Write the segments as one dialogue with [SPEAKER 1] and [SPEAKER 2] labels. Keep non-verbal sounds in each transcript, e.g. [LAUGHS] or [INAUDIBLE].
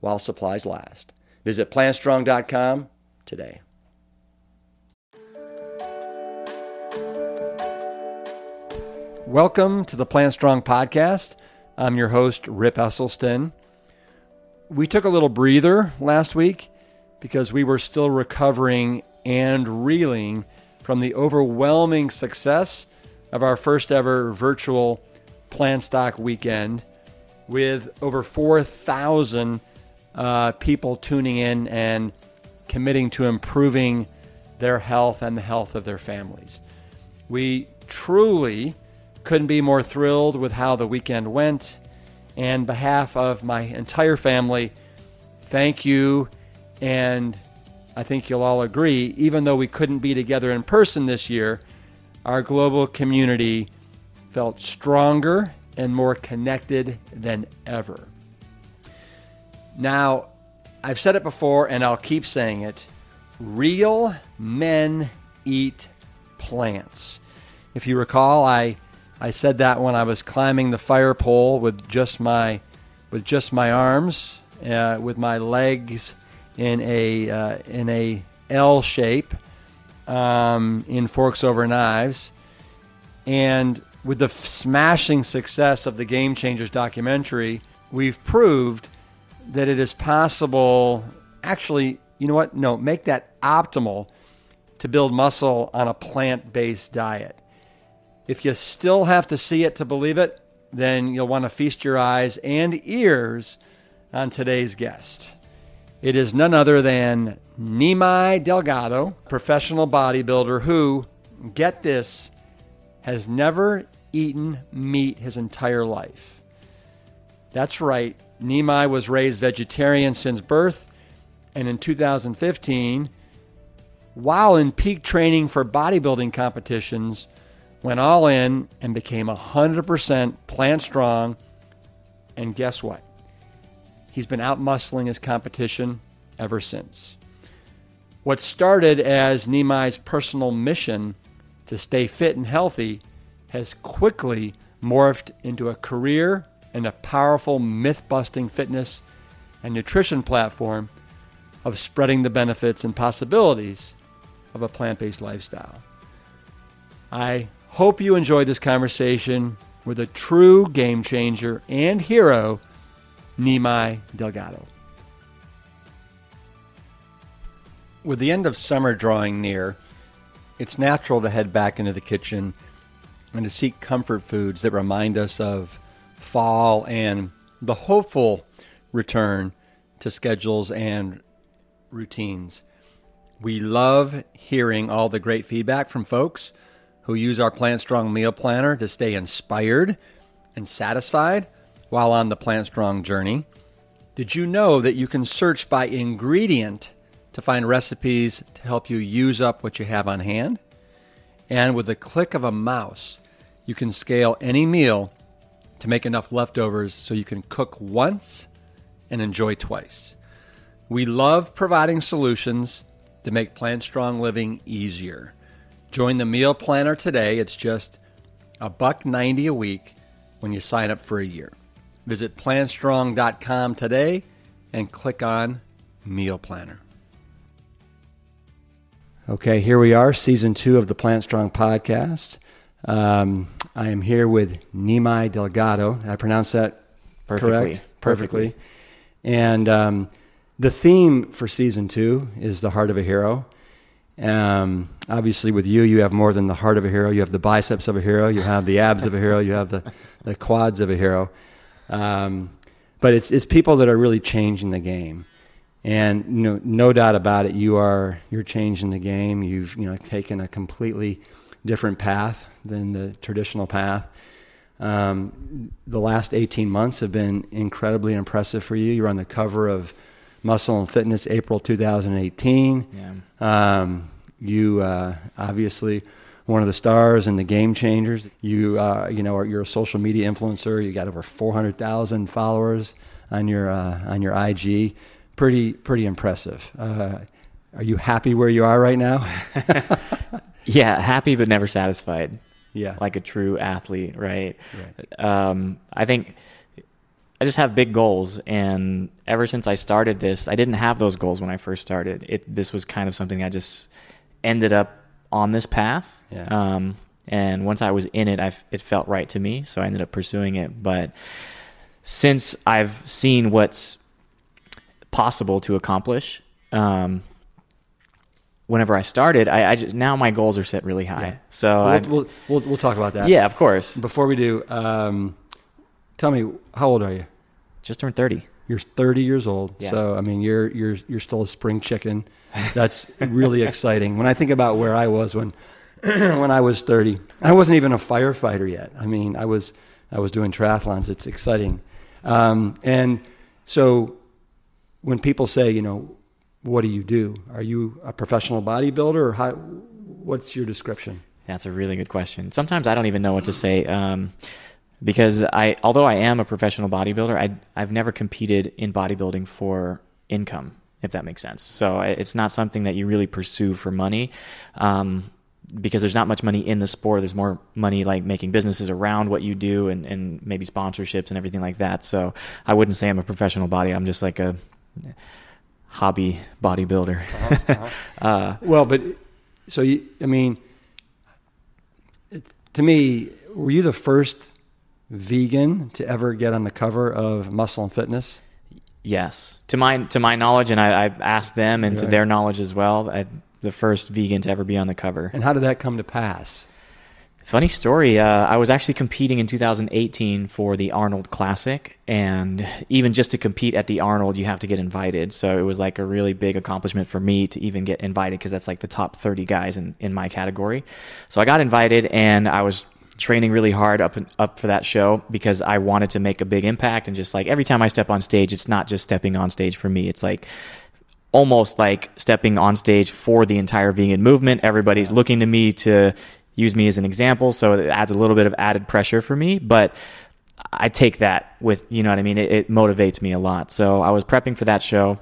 [SPEAKER 1] while supplies last. Visit plantstrong.com today. Welcome to the Plant Strong podcast. I'm your host, Rip Esselstyn. We took a little breather last week because we were still recovering and reeling from the overwhelming success of our first ever virtual Plant Stock weekend with over 4,000 uh, people tuning in and committing to improving their health and the health of their families. We truly couldn't be more thrilled with how the weekend went. And behalf of my entire family, thank you. And I think you'll all agree, even though we couldn't be together in person this year, our global community felt stronger and more connected than ever. Now, I've said it before and I'll keep saying it real men eat plants. If you recall, I, I said that when I was climbing the fire pole with just my, with just my arms, uh, with my legs in a, uh, in a L shape um, in Forks Over Knives. And with the smashing success of the Game Changers documentary, we've proved that it is possible, actually, you know what? No, make that optimal to build muscle on a plant based diet. If you still have to see it to believe it, then you'll want to feast your eyes and ears on today's guest. It is none other than Nimai Delgado, professional bodybuilder who, get this, has never eaten meat his entire life. That's right, Nimai was raised vegetarian since birth, and in 2015, while in peak training for bodybuilding competitions, went all in and became 100% plant strong. And guess what? He's been out muscling his competition ever since. What started as Nimai's personal mission to stay fit and healthy has quickly morphed into a career and a powerful myth busting fitness and nutrition platform of spreading the benefits and possibilities of a plant based lifestyle. I hope you enjoyed this conversation with a true game changer and hero, Nimai Delgado. With the end of summer drawing near, it's natural to head back into the kitchen and to seek comfort foods that remind us of fall and the hopeful return to schedules and routines. We love hearing all the great feedback from folks who use our Plant Strong meal planner to stay inspired and satisfied while on the Plant Strong journey. Did you know that you can search by ingredient to find recipes to help you use up what you have on hand? And with the click of a mouse, you can scale any meal to make enough leftovers so you can cook once and enjoy twice. We love providing solutions to make plant strong living easier. Join the meal planner today. It's just a buck 90 a week when you sign up for a year. Visit plantstrong.com today and click on meal planner. Okay, here we are, season two of the Plant Strong podcast. Um, I am here with Nimai Delgado. Did I pronounce that
[SPEAKER 2] Perfectly.
[SPEAKER 1] correct? Perfectly. And um, the theme for season two is the heart of a hero. Um, obviously, with you, you have more than the heart of a hero. You have the biceps of a hero. You have the abs of a hero. You have the, the quads of a hero. Um, but it's it's people that are really changing the game, and you know, no doubt about it, you are you're changing the game. You've you know taken a completely different path than the traditional path. Um, the last 18 months have been incredibly impressive for you. You're on the cover of Muscle and Fitness April 2018. Yeah. Um, you uh, obviously one of the stars and the game changers. You uh, you know are, you're a social media influencer. You got over 400,000 followers on your uh, on your IG. Pretty pretty impressive. Uh, are you happy where you are right now? [LAUGHS]
[SPEAKER 2] yeah, happy but never satisfied.
[SPEAKER 1] Yeah,
[SPEAKER 2] like a true athlete, right? right. Um, I think I just have big goals, and ever since I started this, I didn't have those goals when I first started. It this was kind of something I just ended up on this path.
[SPEAKER 1] Yeah.
[SPEAKER 2] Um, and once I was in it, I it felt right to me, so I ended up pursuing it. But since I've seen what's possible to accomplish, um, whenever I started, I, I, just now my goals are set really high. Yeah. So
[SPEAKER 1] we'll, we'll, we'll, we'll, talk about that.
[SPEAKER 2] Yeah, of course.
[SPEAKER 1] Before we do, um, tell me how old are you?
[SPEAKER 2] Just turned thirty.
[SPEAKER 1] You're 30 years old. Yeah. So I mean, you're you're you're still a spring chicken. That's really exciting. When I think about where I was when [CLEARS THROAT] when I was 30, I wasn't even a firefighter yet. I mean, I was I was doing triathlons. It's exciting. Um, and so when people say, you know, what do you do? Are you a professional bodybuilder or how, what's your description?
[SPEAKER 2] That's a really good question. Sometimes I don't even know what to say. Um, because I, although I am a professional bodybuilder, I, I've never competed in bodybuilding for income, if that makes sense. So it's not something that you really pursue for money. Um, because there's not much money in the sport. There's more money like making businesses around what you do and, and maybe sponsorships and everything like that. So I wouldn't say I'm a professional body. I'm just like a hobby bodybuilder. Uh-huh, uh-huh. [LAUGHS]
[SPEAKER 1] uh, well, but so you, I mean, it, to me, were you the first vegan to ever get on the cover of Muscle and Fitness?
[SPEAKER 2] Yes, to my to my knowledge, and I, I asked them and right. to their knowledge as well. I, the first vegan to ever be on the cover.
[SPEAKER 1] And how did that come to pass?
[SPEAKER 2] Funny story. Uh, I was actually competing in 2018 for the Arnold Classic, and even just to compete at the Arnold, you have to get invited. So it was like a really big accomplishment for me to even get invited because that's like the top 30 guys in, in my category. So I got invited, and I was training really hard up up for that show because I wanted to make a big impact and just like every time I step on stage, it's not just stepping on stage for me. It's like almost like stepping on stage for the entire vegan movement. Everybody's looking to me to use me as an example, so it adds a little bit of added pressure for me, but I take that with, you know what I mean? It, it motivates me a lot. So I was prepping for that show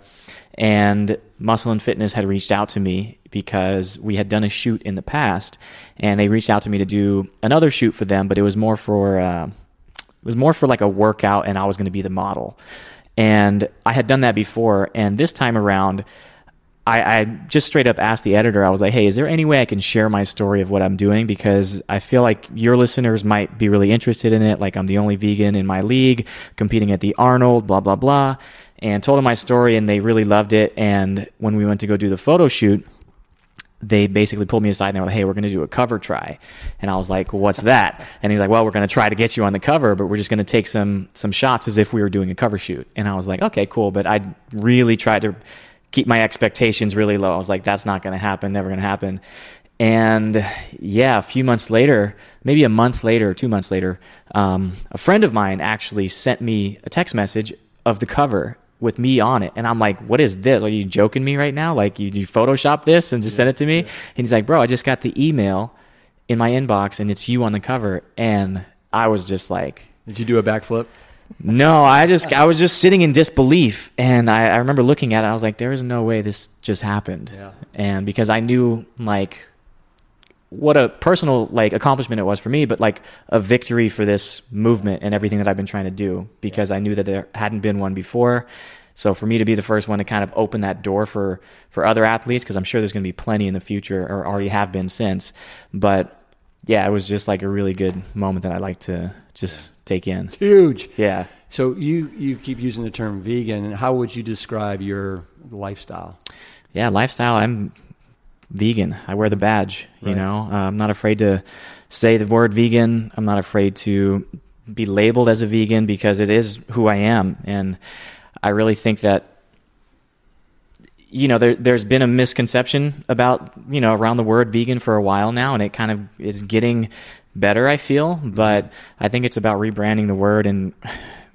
[SPEAKER 2] and Muscle and Fitness had reached out to me because we had done a shoot in the past, and they reached out to me to do another shoot for them, but it was more for uh, it was more for like a workout, and I was going to be the model. And I had done that before, and this time around, I, I, just straight up asked the editor, I was like, hey, is there any way I can share my story of what I'm doing? Because I feel like your listeners might be really interested in it. Like, I'm the only vegan in my league, competing at the Arnold, blah, blah, blah. And told them my story, and they really loved it. And when we went to go do the photo shoot, they basically pulled me aside and they were like, "Hey, we're going to do a cover try," and I was like, "What's that?" And he's like, "Well, we're going to try to get you on the cover, but we're just going to take some some shots as if we were doing a cover shoot." And I was like, "Okay, cool," but I really tried to keep my expectations really low. I was like, "That's not going to happen, never going to happen." And yeah, a few months later, maybe a month later, two months later, um, a friend of mine actually sent me a text message of the cover with me on it. And I'm like, what is this? Are you joking me right now? Like, you, you Photoshop this and just yeah, send it to me? Yeah. And he's like, bro, I just got the email in my inbox and it's you on the cover. And I was just like,
[SPEAKER 1] Did you do a backflip?
[SPEAKER 2] No, I just, I was just sitting in disbelief. And I, I remember looking at it, I was like, there is no way this just happened.
[SPEAKER 1] Yeah.
[SPEAKER 2] And because I knew, like, what a personal like accomplishment it was for me, but like a victory for this movement and everything that I've been trying to do because I knew that there hadn't been one before. So for me to be the first one to kind of open that door for for other athletes, because I'm sure there's going to be plenty in the future, or already have been since. But yeah, it was just like a really good moment that I'd like to just take in.
[SPEAKER 1] Huge.
[SPEAKER 2] Yeah.
[SPEAKER 1] So you you keep using the term vegan, and how would you describe your lifestyle?
[SPEAKER 2] Yeah, lifestyle. I'm vegan. I wear the badge. You know, uh, I'm not afraid to say the word vegan. I'm not afraid to be labeled as a vegan because it is who I am, and I really think that you know, there, there's been a misconception about, you know, around the word vegan for a while now, and it kind of is getting better, I feel. But I think it's about rebranding the word and,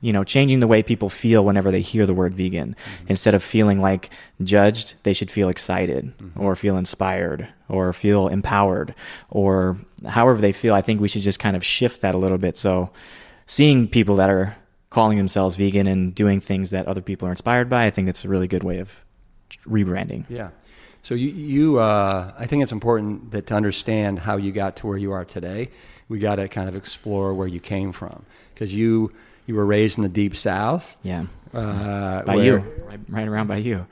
[SPEAKER 2] you know, changing the way people feel whenever they hear the word vegan. Mm-hmm. Instead of feeling like judged, they should feel excited mm-hmm. or feel inspired or feel empowered or however they feel. I think we should just kind of shift that a little bit. So seeing people that are calling themselves vegan and doing things that other people are inspired by, I think it's a really good way of rebranding.
[SPEAKER 1] Yeah. So you, you uh, I think it's important that to understand how you got to where you are today. We got to kind of explore where you came from because you you were raised in the deep south.
[SPEAKER 2] Yeah. Uh, by where, you, right, right, around by you.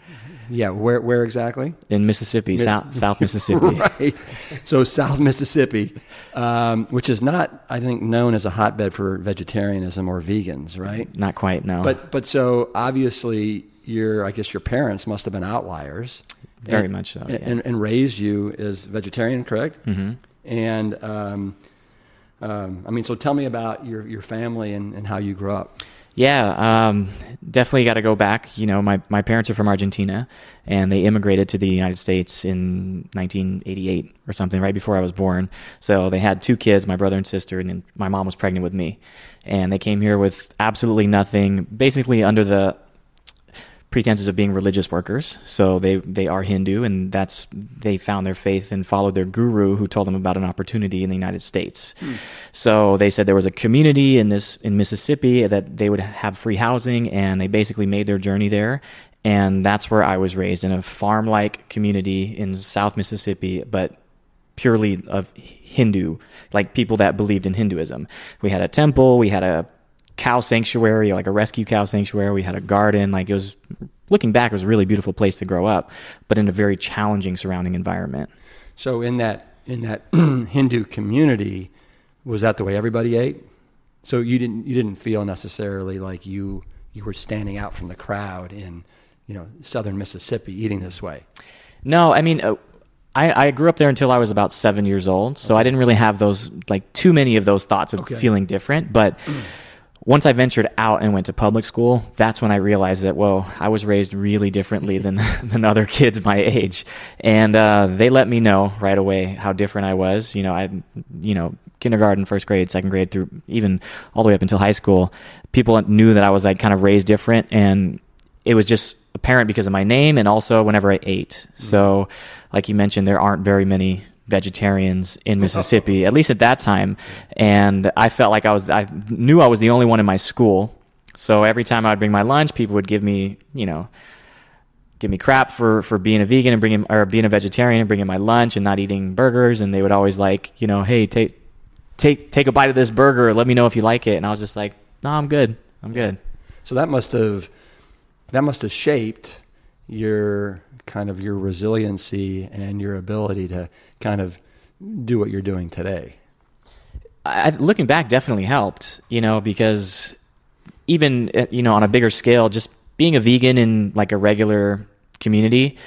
[SPEAKER 1] Yeah. Where where exactly?
[SPEAKER 2] In Mississippi, Miss- South South [LAUGHS] Mississippi.
[SPEAKER 1] right. So South Mississippi, um, which is not, I think, known as a hotbed for vegetarianism or vegans, right?
[SPEAKER 2] Not quite. No.
[SPEAKER 1] But but so obviously your I guess your parents must have been outliers.
[SPEAKER 2] Very
[SPEAKER 1] and,
[SPEAKER 2] much so. Yeah.
[SPEAKER 1] And, and, raised you as vegetarian, correct?
[SPEAKER 2] Mm-hmm.
[SPEAKER 1] And um, um, I mean, so tell me about your your family and, and how you grew up.
[SPEAKER 2] Yeah, um, definitely got to go back. You know, my, my parents are from Argentina, and they immigrated to the United States in 1988 or something, right before I was born. So they had two kids, my brother and sister, and my mom was pregnant with me. And they came here with absolutely nothing, basically under the pretenses of being religious workers. So they they are Hindu, and that's they found their faith and followed their guru, who told them about an opportunity in the United States. Hmm. So they said there was a community in this in Mississippi that they would have free housing, and they basically made their journey there. And that's where I was raised in a farm like community in South Mississippi, but purely of Hindu, like people that believed in Hinduism. We had a temple, we had a cow sanctuary, like a rescue cow sanctuary. We had a garden. Like it was, looking back, it was a really beautiful place to grow up, but in a very challenging surrounding environment.
[SPEAKER 1] So in that in that [CLEARS THROAT] Hindu community, was that the way everybody ate? So you didn't you didn't feel necessarily like you you were standing out from the crowd in you know southern Mississippi eating this way.
[SPEAKER 2] No, I mean. Uh, I, I, grew up there until I was about seven years old, so okay. I didn't really have those like too many of those thoughts of okay. feeling different. But [CLEARS THROAT] once I ventured out and went to public school, that's when I realized that, whoa, I was raised really differently than, [LAUGHS] than other kids my age. And uh, they let me know right away how different I was. You know, I, you know, kindergarten, first grade, second grade, through even all the way up until high school, people knew that I was like kind of raised different. And it was just apparent because of my name and also whenever I ate. Mm-hmm. So, like you mentioned, there aren't very many vegetarians in oh. Mississippi, at least at that time. And I felt like I was, I knew I was the only one in my school. So every time I would bring my lunch, people would give me, you know, give me crap for, for being a vegan and bringing, or being a vegetarian and bringing my lunch and not eating burgers. And they would always like, you know, hey, take, take, take a bite of this burger. Let me know if you like it. And I was just like, no, I'm good. I'm good.
[SPEAKER 1] So that must have, that must have shaped your kind of your resiliency and your ability to kind of do what you're doing today?
[SPEAKER 2] I, looking back, definitely helped. You know, because even uh, you know on a bigger scale, just being a vegan in like a regular community,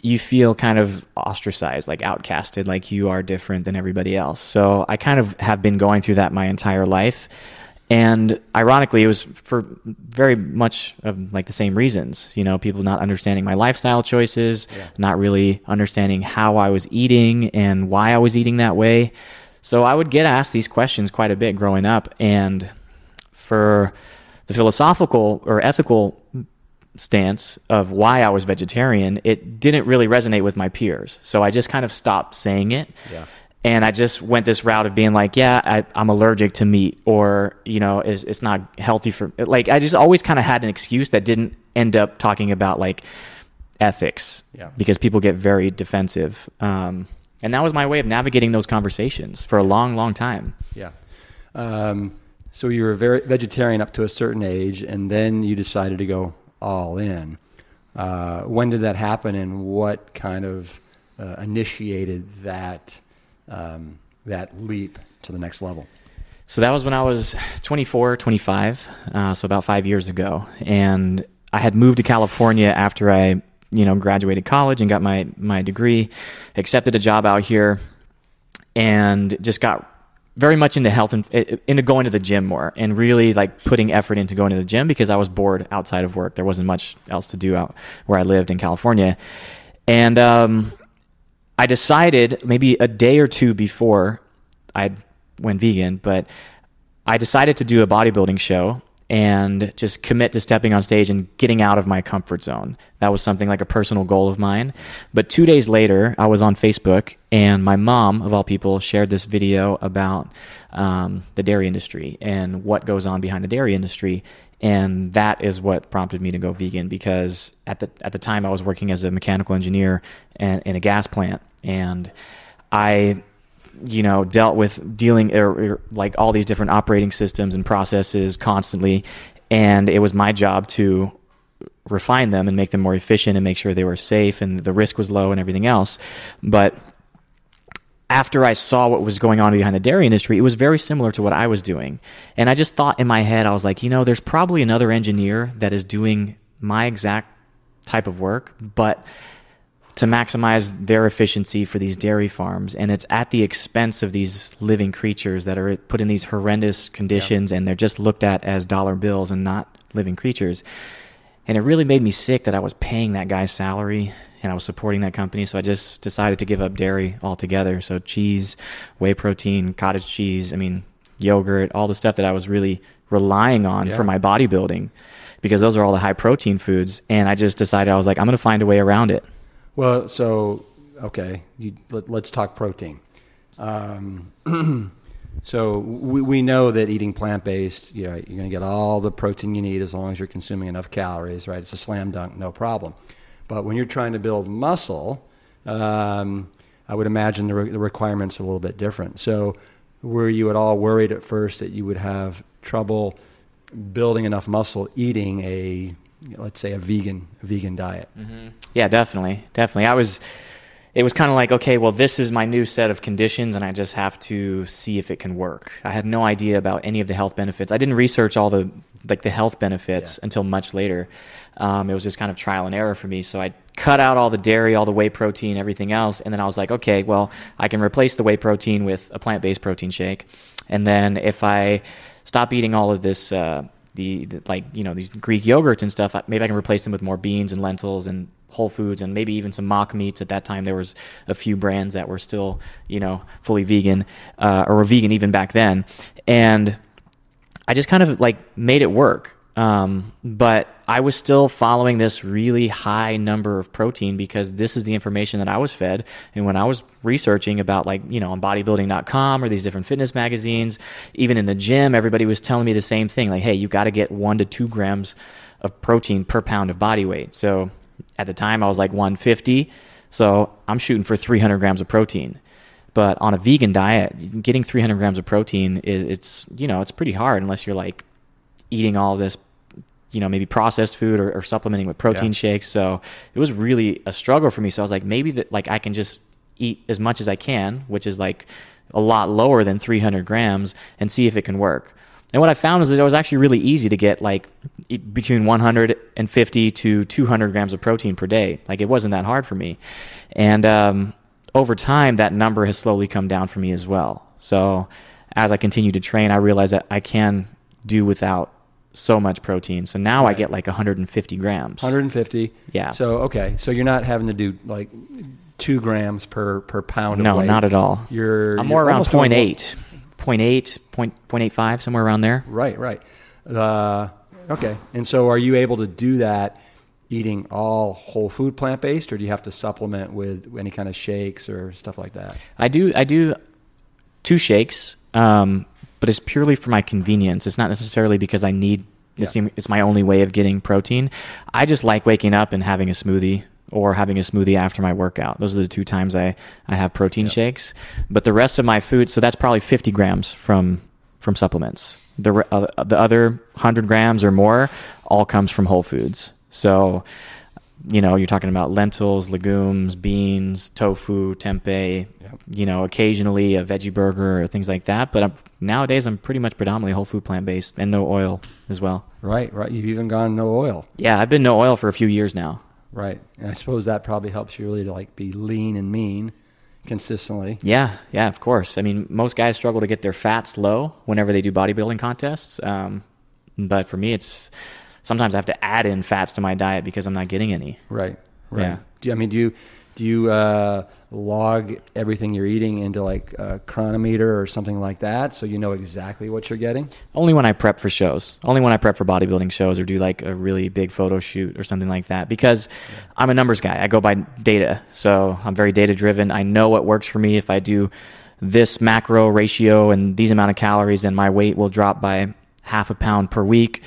[SPEAKER 2] you feel kind of ostracized, like outcasted, like you are different than everybody else. So I kind of have been going through that my entire life. And ironically, it was for very much of like the same reasons. You know, people not understanding my lifestyle choices, yeah. not really understanding how I was eating and why I was eating that way. So I would get asked these questions quite a bit growing up. And for the philosophical or ethical stance of why I was vegetarian, it didn't really resonate with my peers. So I just kind of stopped saying it.
[SPEAKER 1] Yeah
[SPEAKER 2] and I just went this route of being like, yeah, I, am allergic to meat, or you know, it's, it's not healthy for. Like, I just always kind of had an excuse that didn't end up talking about like ethics,
[SPEAKER 1] yeah.
[SPEAKER 2] because people get very defensive. Um, and that was my way of navigating those conversations for a long, long time.
[SPEAKER 1] Yeah. Um, so you were very vegetarian up to a certain age, and then you decided to go all in. Uh, when did that happen, and what kind of uh, initiated that? Um, that leap to the next level?
[SPEAKER 2] So that was when I was 24, 25, uh, so about five years ago. And I had moved to California after I, you know, graduated college and got my, my degree, accepted a job out here, and just got very much into health and uh, into going to the gym more and really like putting effort into going to the gym because I was bored outside of work. There wasn't much else to do out where I lived in California. And um, I decided maybe a day or two before I went vegan, but I decided to do a bodybuilding show and just commit to stepping on stage and getting out of my comfort zone. That was something like a personal goal of mine. But two days later, I was on Facebook, and my mom, of all people, shared this video about um, the dairy industry and what goes on behind the dairy industry. And that is what prompted me to go vegan because at the at the time I was working as a mechanical engineer in, in a gas plant, and I you know dealt with dealing er, er, like all these different operating systems and processes constantly. And it was my job to refine them and make them more efficient and make sure they were safe and the risk was low and everything else. But after I saw what was going on behind the dairy industry, it was very similar to what I was doing. And I just thought in my head, I was like, you know, there's probably another engineer that is doing my exact type of work, but to maximize their efficiency for these dairy farms. And it's at the expense of these living creatures that are put in these horrendous conditions and they're just looked at as dollar bills and not living creatures. And it really made me sick that I was paying that guy's salary and I was supporting that company so I just decided to give up dairy altogether so cheese whey protein cottage cheese I mean yogurt all the stuff that I was really relying on yeah. for my bodybuilding because those are all the high protein foods and I just decided I was like I'm going to find a way around it
[SPEAKER 1] well, so okay, you, let, us talk protein. Um, [CLEARS THROAT] so we, we know that eating plant based, you know, you're going to get all the protein you need as long as you're consuming enough calories, right? It's a slam dunk, no problem. But when you're trying to build muscle, um, I would imagine the, re- the requirements are a little bit different. So were you at all worried at first that you would have trouble building enough muscle eating a let's say a vegan a vegan diet.
[SPEAKER 2] Mm-hmm. Yeah, definitely, definitely. I was. It was kind of like, okay, well, this is my new set of conditions, and I just have to see if it can work. I had no idea about any of the health benefits. I didn't research all the like the health benefits yeah. until much later. Um, it was just kind of trial and error for me. So I cut out all the dairy, all the whey protein, everything else, and then I was like, okay, well, I can replace the whey protein with a plant-based protein shake, and then if I stop eating all of this. Uh, the, the, like you know these Greek yogurts and stuff. Maybe I can replace them with more beans and lentils and whole foods and maybe even some mock meats. At that time, there was a few brands that were still you know fully vegan uh, or were vegan even back then, and I just kind of like made it work. Um, but I was still following this really high number of protein because this is the information that I was fed. And when I was researching about, like, you know, on bodybuilding.com or these different fitness magazines, even in the gym, everybody was telling me the same thing like, hey, you got to get one to two grams of protein per pound of body weight. So at the time, I was like 150. So I'm shooting for 300 grams of protein. But on a vegan diet, getting 300 grams of protein is it's you know it's pretty hard unless you're like eating all this you know maybe processed food or, or supplementing with protein yeah. shakes. So it was really a struggle for me. So i was like maybe that like i can just eat as much as i can which is like a lot lower than 300 grams and see if it can work. And what i found is that it was actually really easy to get like between 150 to 200 grams of protein per day. Like it wasn't that hard for me. And um, over time that number has slowly come down for me as well. So as i continue to train i realize that i can do without so much protein. So now right. I get like 150 grams.
[SPEAKER 1] 150.
[SPEAKER 2] Yeah.
[SPEAKER 1] So okay, so you're not having to do like two grams per per pound.
[SPEAKER 2] No,
[SPEAKER 1] weight.
[SPEAKER 2] not at all.
[SPEAKER 1] You're
[SPEAKER 2] I'm more around 0. 0.8, 0.8, 0.85, somewhere around there.
[SPEAKER 1] Right, right. Uh, okay, and so are you able to do that? Eating all whole food plant based, or do you have to supplement with any kind of shakes or stuff like that?
[SPEAKER 2] I do. I do two shakes. Um, but it's purely for my convenience. It's not necessarily because I need it's, yeah. it's my only way of getting protein. I just like waking up and having a smoothie or having a smoothie after my workout. Those are the two times I, I have protein yep. shakes. But the rest of my food, so that's probably 50 grams from from supplements. The uh, the other 100 grams or more all comes from whole foods. So you know, you're talking about lentils, legumes, beans, tofu, tempeh, yep. you know, occasionally a veggie burger or things like that. But I'm, nowadays, I'm pretty much predominantly whole food plant based and no oil as well.
[SPEAKER 1] Right, right. You've even gone no oil.
[SPEAKER 2] Yeah, I've been no oil for a few years now.
[SPEAKER 1] Right. And I suppose that probably helps you really to like be lean and mean consistently.
[SPEAKER 2] Yeah, yeah, of course. I mean, most guys struggle to get their fats low whenever they do bodybuilding contests. Um, but for me, it's sometimes I have to add in fats to my diet because I'm not getting any.
[SPEAKER 1] Right. Right.
[SPEAKER 2] Yeah.
[SPEAKER 1] Do you, I mean, do you do you uh, log everything you're eating into like a Cronometer or something like that, so you know exactly what you're getting?
[SPEAKER 2] Only when I prep for shows. Only when I prep for bodybuilding shows or do like a really big photo shoot or something like that. Because I'm a numbers guy. I go by data, so I'm very data driven. I know what works for me. If I do this macro ratio and these amount of calories, then my weight will drop by half a pound per week.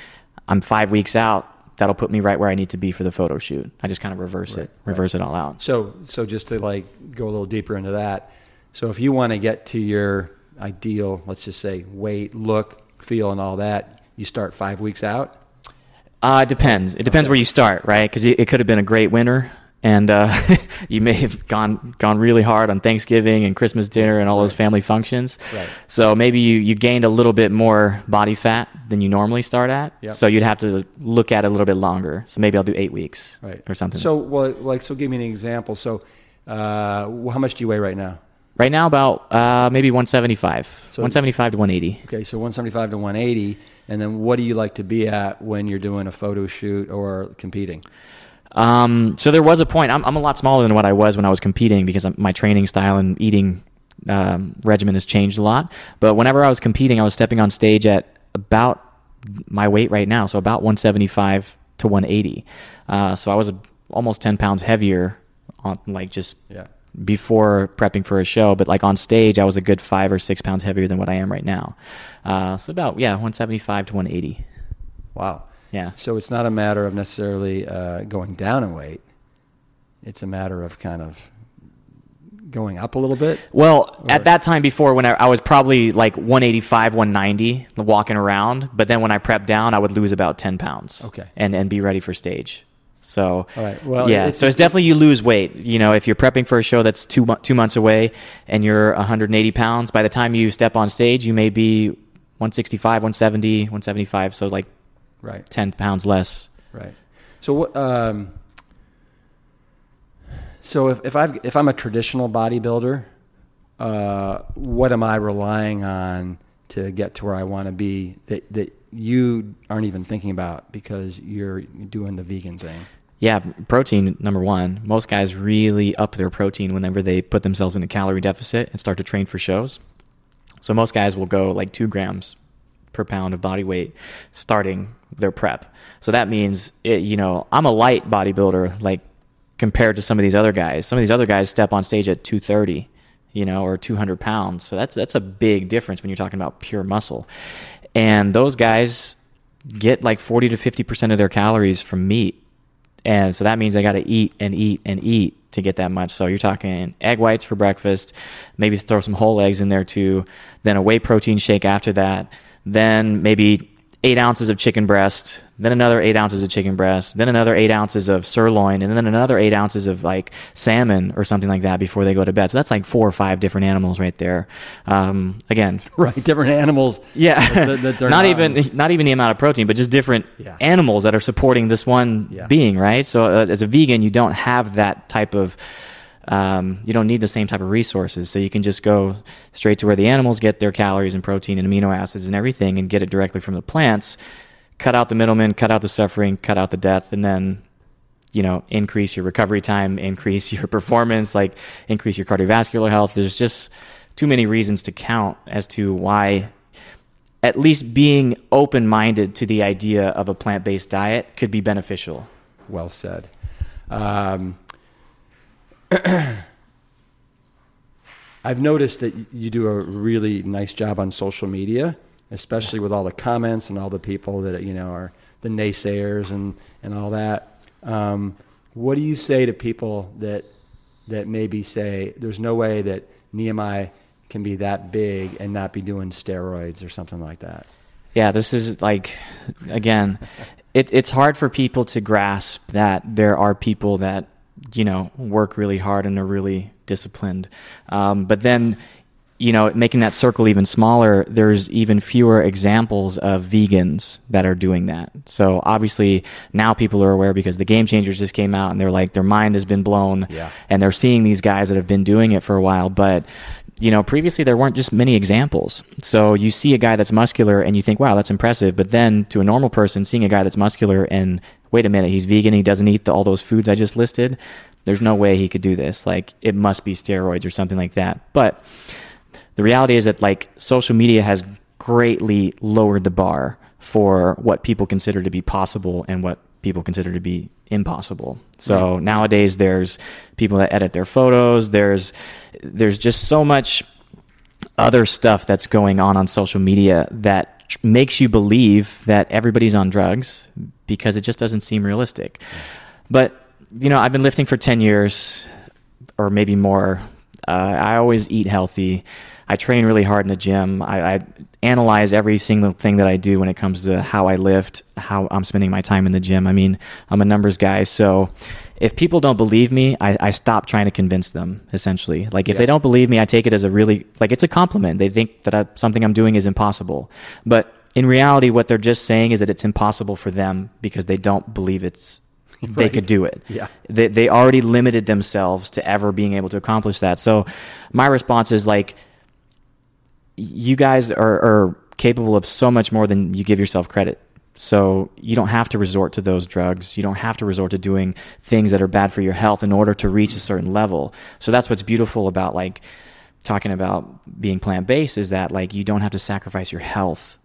[SPEAKER 2] I'm five weeks out. That'll put me right where I need to be for the photo shoot. I just kind of reverse
[SPEAKER 1] Right,
[SPEAKER 2] it, reverse it all out.
[SPEAKER 1] So, so just to like go a little deeper into that. So, if you want to get to your ideal, let's just say weight, look, feel, and all that, you start five weeks out.
[SPEAKER 2] Uh, it depends. It depends where you start, right? Because it, it could have been a great winter, and uh, [LAUGHS] you may have gone gone really hard on Thanksgiving and Christmas dinner and all those family functions.
[SPEAKER 1] Right.
[SPEAKER 2] So maybe you, you gained a little bit more body fat than you normally start at.
[SPEAKER 1] Yep.
[SPEAKER 2] So you'd have to look at it a little bit longer. So maybe I'll do eight weeks,
[SPEAKER 1] Right.
[SPEAKER 2] or something.
[SPEAKER 1] So, well, like, so give me an example. So, uh, how much do you weigh right now?
[SPEAKER 2] right now about uh, maybe 175,
[SPEAKER 1] So-
[SPEAKER 2] 175 to 180.
[SPEAKER 1] Okay, so 175 to 180, and then what do you like to be at when you're doing a photo shoot or competing?
[SPEAKER 2] Um, so there was a point. I'm, I'm a lot smaller than what I was when I was competing because my training style and eating um, regimen has changed a lot. But whenever I was competing, I was stepping on stage at about my weight right now, so about 175 to 180. Uh, so I was almost 10 pounds heavier on like just
[SPEAKER 1] Yeah.
[SPEAKER 2] before prepping for a show, but like on stage, I was a good five or six pounds heavier than what I am right now. Uh, so about yeah, 175 to 180.
[SPEAKER 1] Wow.
[SPEAKER 2] Yeah.
[SPEAKER 1] So it's not a matter of necessarily uh, going down in weight. It's a matter of kind of going up a little bit.
[SPEAKER 2] Well,
[SPEAKER 1] Or-
[SPEAKER 2] at that time before, when I, I was probably like 185, 190 walking around, but then when I prepped down, I would lose about 10 pounds.
[SPEAKER 1] Okay.
[SPEAKER 2] And and be ready for stage. So
[SPEAKER 1] All right. Well,
[SPEAKER 2] yeah,
[SPEAKER 1] it's-
[SPEAKER 2] so it's definitely you lose weight. You know, if you're prepping for a show that's two two months away and you're 180 pounds, by the time you step on stage, you may be 165, 170, 175. So like
[SPEAKER 1] Right.
[SPEAKER 2] 10 pounds less.
[SPEAKER 1] Right. So what? Um, so if if I if I'm a traditional bodybuilder, uh, what am I relying on to get to where I want to be that that you aren't even thinking about because you're doing the vegan thing?
[SPEAKER 2] Yeah, protein number one. Most guys really up their protein whenever they put themselves in a calorie deficit and start to train for shows. So most guys will go like two grams per pound of body weight starting their prep. So that means it, you know I'm a light bodybuilder like compared to some of these other guys. Some of these other guys step on stage at 230, you know, or 200 pounds. So that's that's a big difference when you're talking about pure muscle. And those guys get like 40 to 50 percent of their calories from meat. And so that means I got to eat and eat and eat to get that much. So you're talking egg whites for breakfast, maybe throw some whole eggs in there too, then a whey protein shake after that, then maybe eight ounces of chicken breast, then another eight ounces of chicken breast, then another eight ounces of sirloin, and then another eight ounces of like salmon or something like that before they go to bed. So that's like four or five different animals right there. Um, again, [LAUGHS]
[SPEAKER 1] Right. Different animals.
[SPEAKER 2] yeah,
[SPEAKER 1] that- that [LAUGHS]
[SPEAKER 2] not
[SPEAKER 1] not-
[SPEAKER 2] even not even the amount of protein, but just different
[SPEAKER 1] Yeah.
[SPEAKER 2] animals that are supporting this one
[SPEAKER 1] Yeah.
[SPEAKER 2] being, right? So uh, as a vegan, you don't have that type of um, you don't need the same type of resources, so you can just go straight to where the animals get their calories and protein and amino acids and everything, and get it directly from the plants. Cut out the middleman, cut out the suffering, cut out the death, and then you know increase your recovery time, [LAUGHS] increase your performance, like increase your cardiovascular health. There's just too many reasons to count as to why at least being open minded to the idea of a plant based diet could be beneficial.
[SPEAKER 1] Well said. Um, [CLEARS THROAT] I've noticed that you do a really nice job on social media, especially with all the comments and all the people that you know are the naysayers and and all that. Um, what do you say to people that that maybe say there's no way that Nimai can be that big and not be doing steroids or something like that?
[SPEAKER 2] Yeah, this is like, again, it, it's hard for people to grasp that there are people that, you know, work really hard and are really disciplined. Um, but then you know, making that circle even smaller, there's even fewer examples of vegans that are doing that. So obviously now people are aware because the Game Changers just came out and they're like their mind has been blown,
[SPEAKER 1] Yeah.
[SPEAKER 2] and they're seeing these guys that have been doing it for a while, but. You know, previously there weren't just many examples. So you see a guy that's muscular and you think, wow, that's impressive. But then to a normal person, seeing a guy that's muscular and wait a minute, he's vegan, he doesn't eat the, all those foods I just listed, there's no way he could do this. Like, it must be steroids or something like that. But the reality is that like social media has greatly lowered the bar for what people consider to be possible and what people consider to be impossible. So nowadays there's people that edit their photos, there's there's just so much other stuff that's going on on social media that makes you believe that everybody's on drugs because it just doesn't seem realistic. But you know, I've been lifting for 10 years or maybe more. Uh, I always eat healthy. I train really hard in the gym. I, I analyze every single thing that I do when it comes to how I lift, how I'm spending my time in the gym. I mean, I'm a numbers guy, so if people don't believe me, I, I stop trying to convince them. Essentially, like if
[SPEAKER 1] Yeah.
[SPEAKER 2] they don't believe me, I take it as a really like it's a compliment. They think that I, something I'm doing is impossible, but in reality, what they're just saying is that it's impossible for them because they don't believe it's [LAUGHS] they could do it.
[SPEAKER 1] Yeah.
[SPEAKER 2] They, they already limited themselves to ever being able to accomplish that. So my response is like, you guys are, are capable of so much more than you give yourself credit. So you don't have to resort to those drugs. You don't have to resort to doing things that are bad for your health in order to reach a certain level. So that's what's beautiful about like talking about being plant based is that like you don't have to sacrifice your health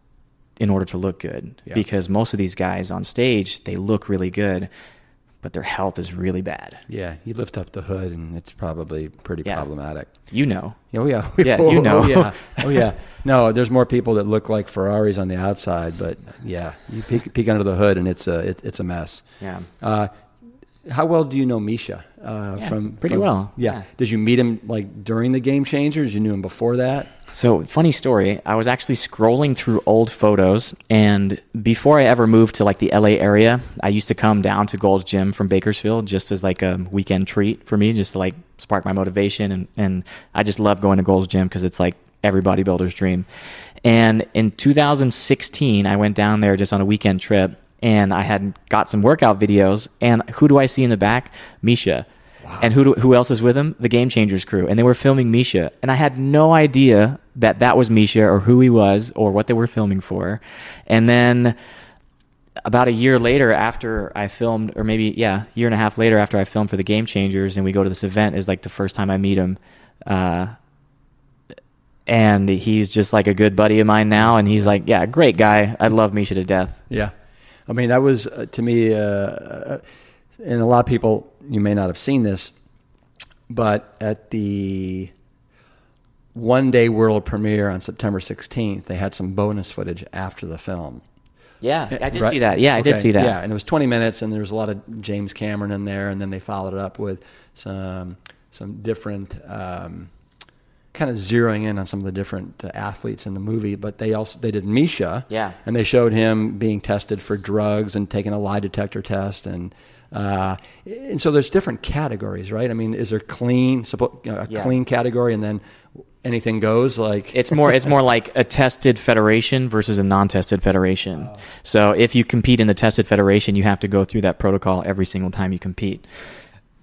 [SPEAKER 2] in order to look good
[SPEAKER 1] Yeah.
[SPEAKER 2] because most of these guys on stage they look really good but their health is really bad
[SPEAKER 1] Yeah, you lift up the hood, and it's probably pretty
[SPEAKER 2] Yeah.
[SPEAKER 1] problematic.
[SPEAKER 2] you know
[SPEAKER 1] Oh yeah, [LAUGHS]
[SPEAKER 2] Yeah, you know.
[SPEAKER 1] Oh yeah, [LAUGHS] oh yeah. No, there's more people that look like Ferraris on the outside, but yeah, you peek, peek under the hood, and it's a it, it's a mess.
[SPEAKER 2] yeah
[SPEAKER 1] Uh, how well do you know Misha? Uh,
[SPEAKER 2] Yeah,
[SPEAKER 1] from
[SPEAKER 2] pretty
[SPEAKER 1] from-
[SPEAKER 2] well,
[SPEAKER 1] Yeah.
[SPEAKER 2] yeah.
[SPEAKER 1] Did you meet him like during the Game Changers? You knew him before that?
[SPEAKER 2] So, funny story. I was actually scrolling through old photos, and before I ever moved to like the LA area, I used to come down to Gold's Gym from Bakersfield just as like a weekend treat for me, just to like spark my motivation. And, and I just love going to Gold's Gym because it's like every bodybuilder's dream. And in 2016, I went down there just on a weekend trip, and I had got some workout videos. And who do I see in the back? Misha. And who do, who else is with him? The Game Changers crew, and they were filming Misha, and I had no idea that that was Misha or who he was or what they were filming for. And then about a year later, after I filmed, or maybe yeah, year and a half later after I filmed for the Game Changers, and we go to this event is like the first time I meet him. Uh, and he's just like a good buddy of mine now, and he's like, yeah, great guy. I love Misha to death.
[SPEAKER 1] Yeah, I mean that was uh, to me, uh, uh, and a lot of people you may not have seen this, but at the one day world premiere on September 16th, they had some bonus footage after the film.
[SPEAKER 2] Yeah, I did
[SPEAKER 1] Right?
[SPEAKER 2] see that. Yeah, I did see that.
[SPEAKER 1] Yeah, and it was 20 minutes, and there was a lot of James Cameron in there, and then they followed it up with some some different. Um, kind of zeroing in on some of the different uh, athletes in the movie, but they also they did Misha,
[SPEAKER 2] Yeah.
[SPEAKER 1] and they showed him being tested for drugs and taking a lie detector test, and uh, and so there's different categories, right? I mean, is there clean, suppo- you know, a
[SPEAKER 2] Yeah.
[SPEAKER 1] clean category, and then anything goes? Like
[SPEAKER 2] It's more it's more like a tested federation versus a non-tested federation. So if you compete in the tested federation, you have to go through that protocol every single time you compete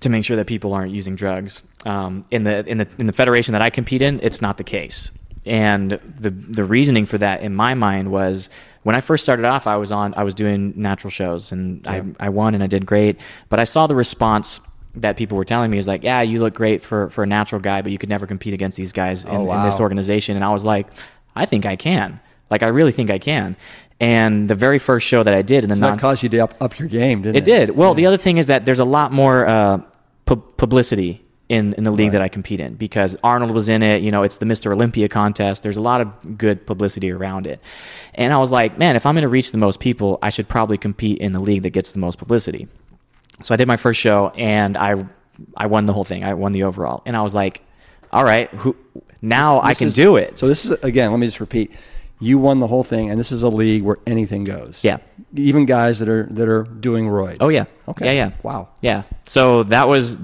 [SPEAKER 2] to make sure that people aren't using drugs. Um, in the in the in the federation that I compete in, it's not the case. And the the reasoning for that in my mind was when I first started off, I was on I was doing natural shows and
[SPEAKER 1] Yeah.
[SPEAKER 2] I I won and I did great, but I saw the response that people were telling me is like, yeah, you look great for, for a natural guy, but you could never compete against these guys in,
[SPEAKER 1] Oh,
[SPEAKER 2] in this organization. And I was like, I think I can. Like, I really think I can. And the very first show that I did in the
[SPEAKER 1] so
[SPEAKER 2] non
[SPEAKER 1] that caused you to up, up your game, didn't it?
[SPEAKER 2] it did. Well, the other thing is that there's a lot more uh, pu- publicity in, in the league
[SPEAKER 1] Right.
[SPEAKER 2] that I compete in because Arnold was in it. You know, it's the Mr. Olympia contest. There's a lot of good publicity around it. And I was like, man, if I'm going to reach the most people, I should probably compete in the league that gets the most publicity. So I did my first show and I I won the whole thing. I won the overall. And I was like, all right, who now I
[SPEAKER 1] This
[SPEAKER 2] can
[SPEAKER 1] is-
[SPEAKER 2] do it.
[SPEAKER 1] So this is again. Let me just repeat. You won the whole thing, and this is a league where anything goes.
[SPEAKER 2] Yeah.
[SPEAKER 1] Even guys that are that are doing roids.
[SPEAKER 2] Oh yeah.
[SPEAKER 1] Okay.
[SPEAKER 2] Yeah, yeah.
[SPEAKER 1] Wow.
[SPEAKER 2] Yeah. So that was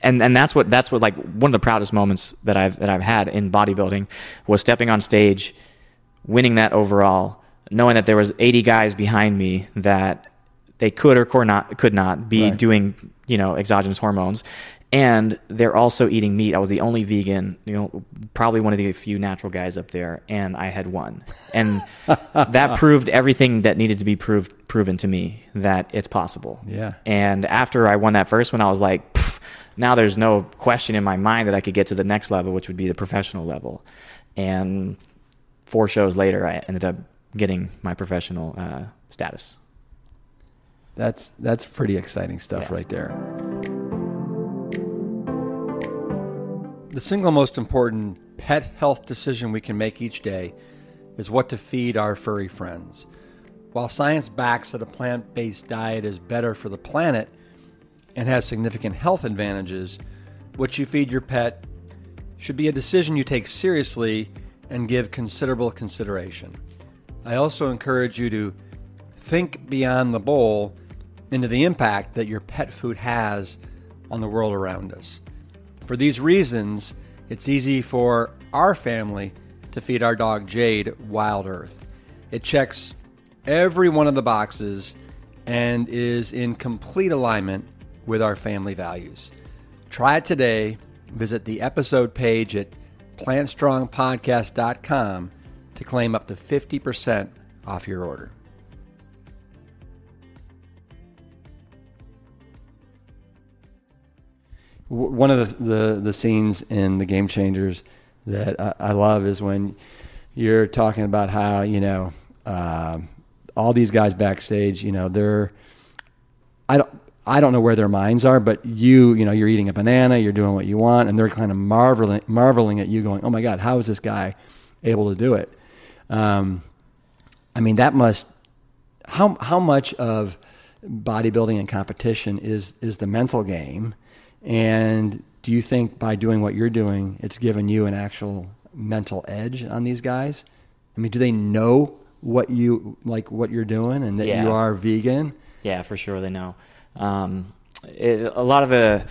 [SPEAKER 2] and and that's what that's what like one of the proudest moments that I've that I've had in bodybuilding was stepping on stage, winning that overall, knowing that there was 80 guys behind me that they could or could not could not be
[SPEAKER 1] Right.
[SPEAKER 2] doing you know exogenous hormones, and they're also eating meat. I was the only vegan, you know, probably one of the few natural guys up there, and I had won, and [LAUGHS] that proved everything that needed to be proved proven to me that it's possible.
[SPEAKER 1] Yeah.
[SPEAKER 2] And after I won that first one, I was like, now there's no question in my mind that I could get to the next level, which would be the professional level. And four shows later, I ended up getting my professional uh, status.
[SPEAKER 1] That's that's pretty exciting stuff
[SPEAKER 2] Yeah.
[SPEAKER 1] right there. The single most important pet health decision we can make each day is what to feed our furry friends. While science backs that a plant based diet is better for the planet and has significant health advantages, what you feed your pet should be a decision you take seriously and give considerable consideration. I also encourage you to think beyond the bowl into the impact that your pet food has on the world around us. For these reasons, it's easy for our family to feed our dog Jade Wild Earth. It checks every one of the boxes and is in complete alignment with our family values. Try it today. Visit the episode page at plantstrongpodcast.com to claim up to 50% off your order. One of the, the, the scenes in the Game Changers that I, I love is when you're talking about how, you know, um all these guys backstage, you know, they're, I don't, I don't know where their minds are, but you, you know, you're eating a banana, you're doing what you want, and they're kind of marveling, marveling at you, going, "Oh my God, how is this guy able to do it?" Um, I mean, that must how how much of bodybuilding and competition is is the mental game, and do you think by doing what you're doing, it's given you an actual mental edge on these guys? I mean, do they know what you like, what you're doing, and that
[SPEAKER 2] Yeah.
[SPEAKER 1] you are vegan?
[SPEAKER 2] Yeah, for sure they know. Um, it, a lot of the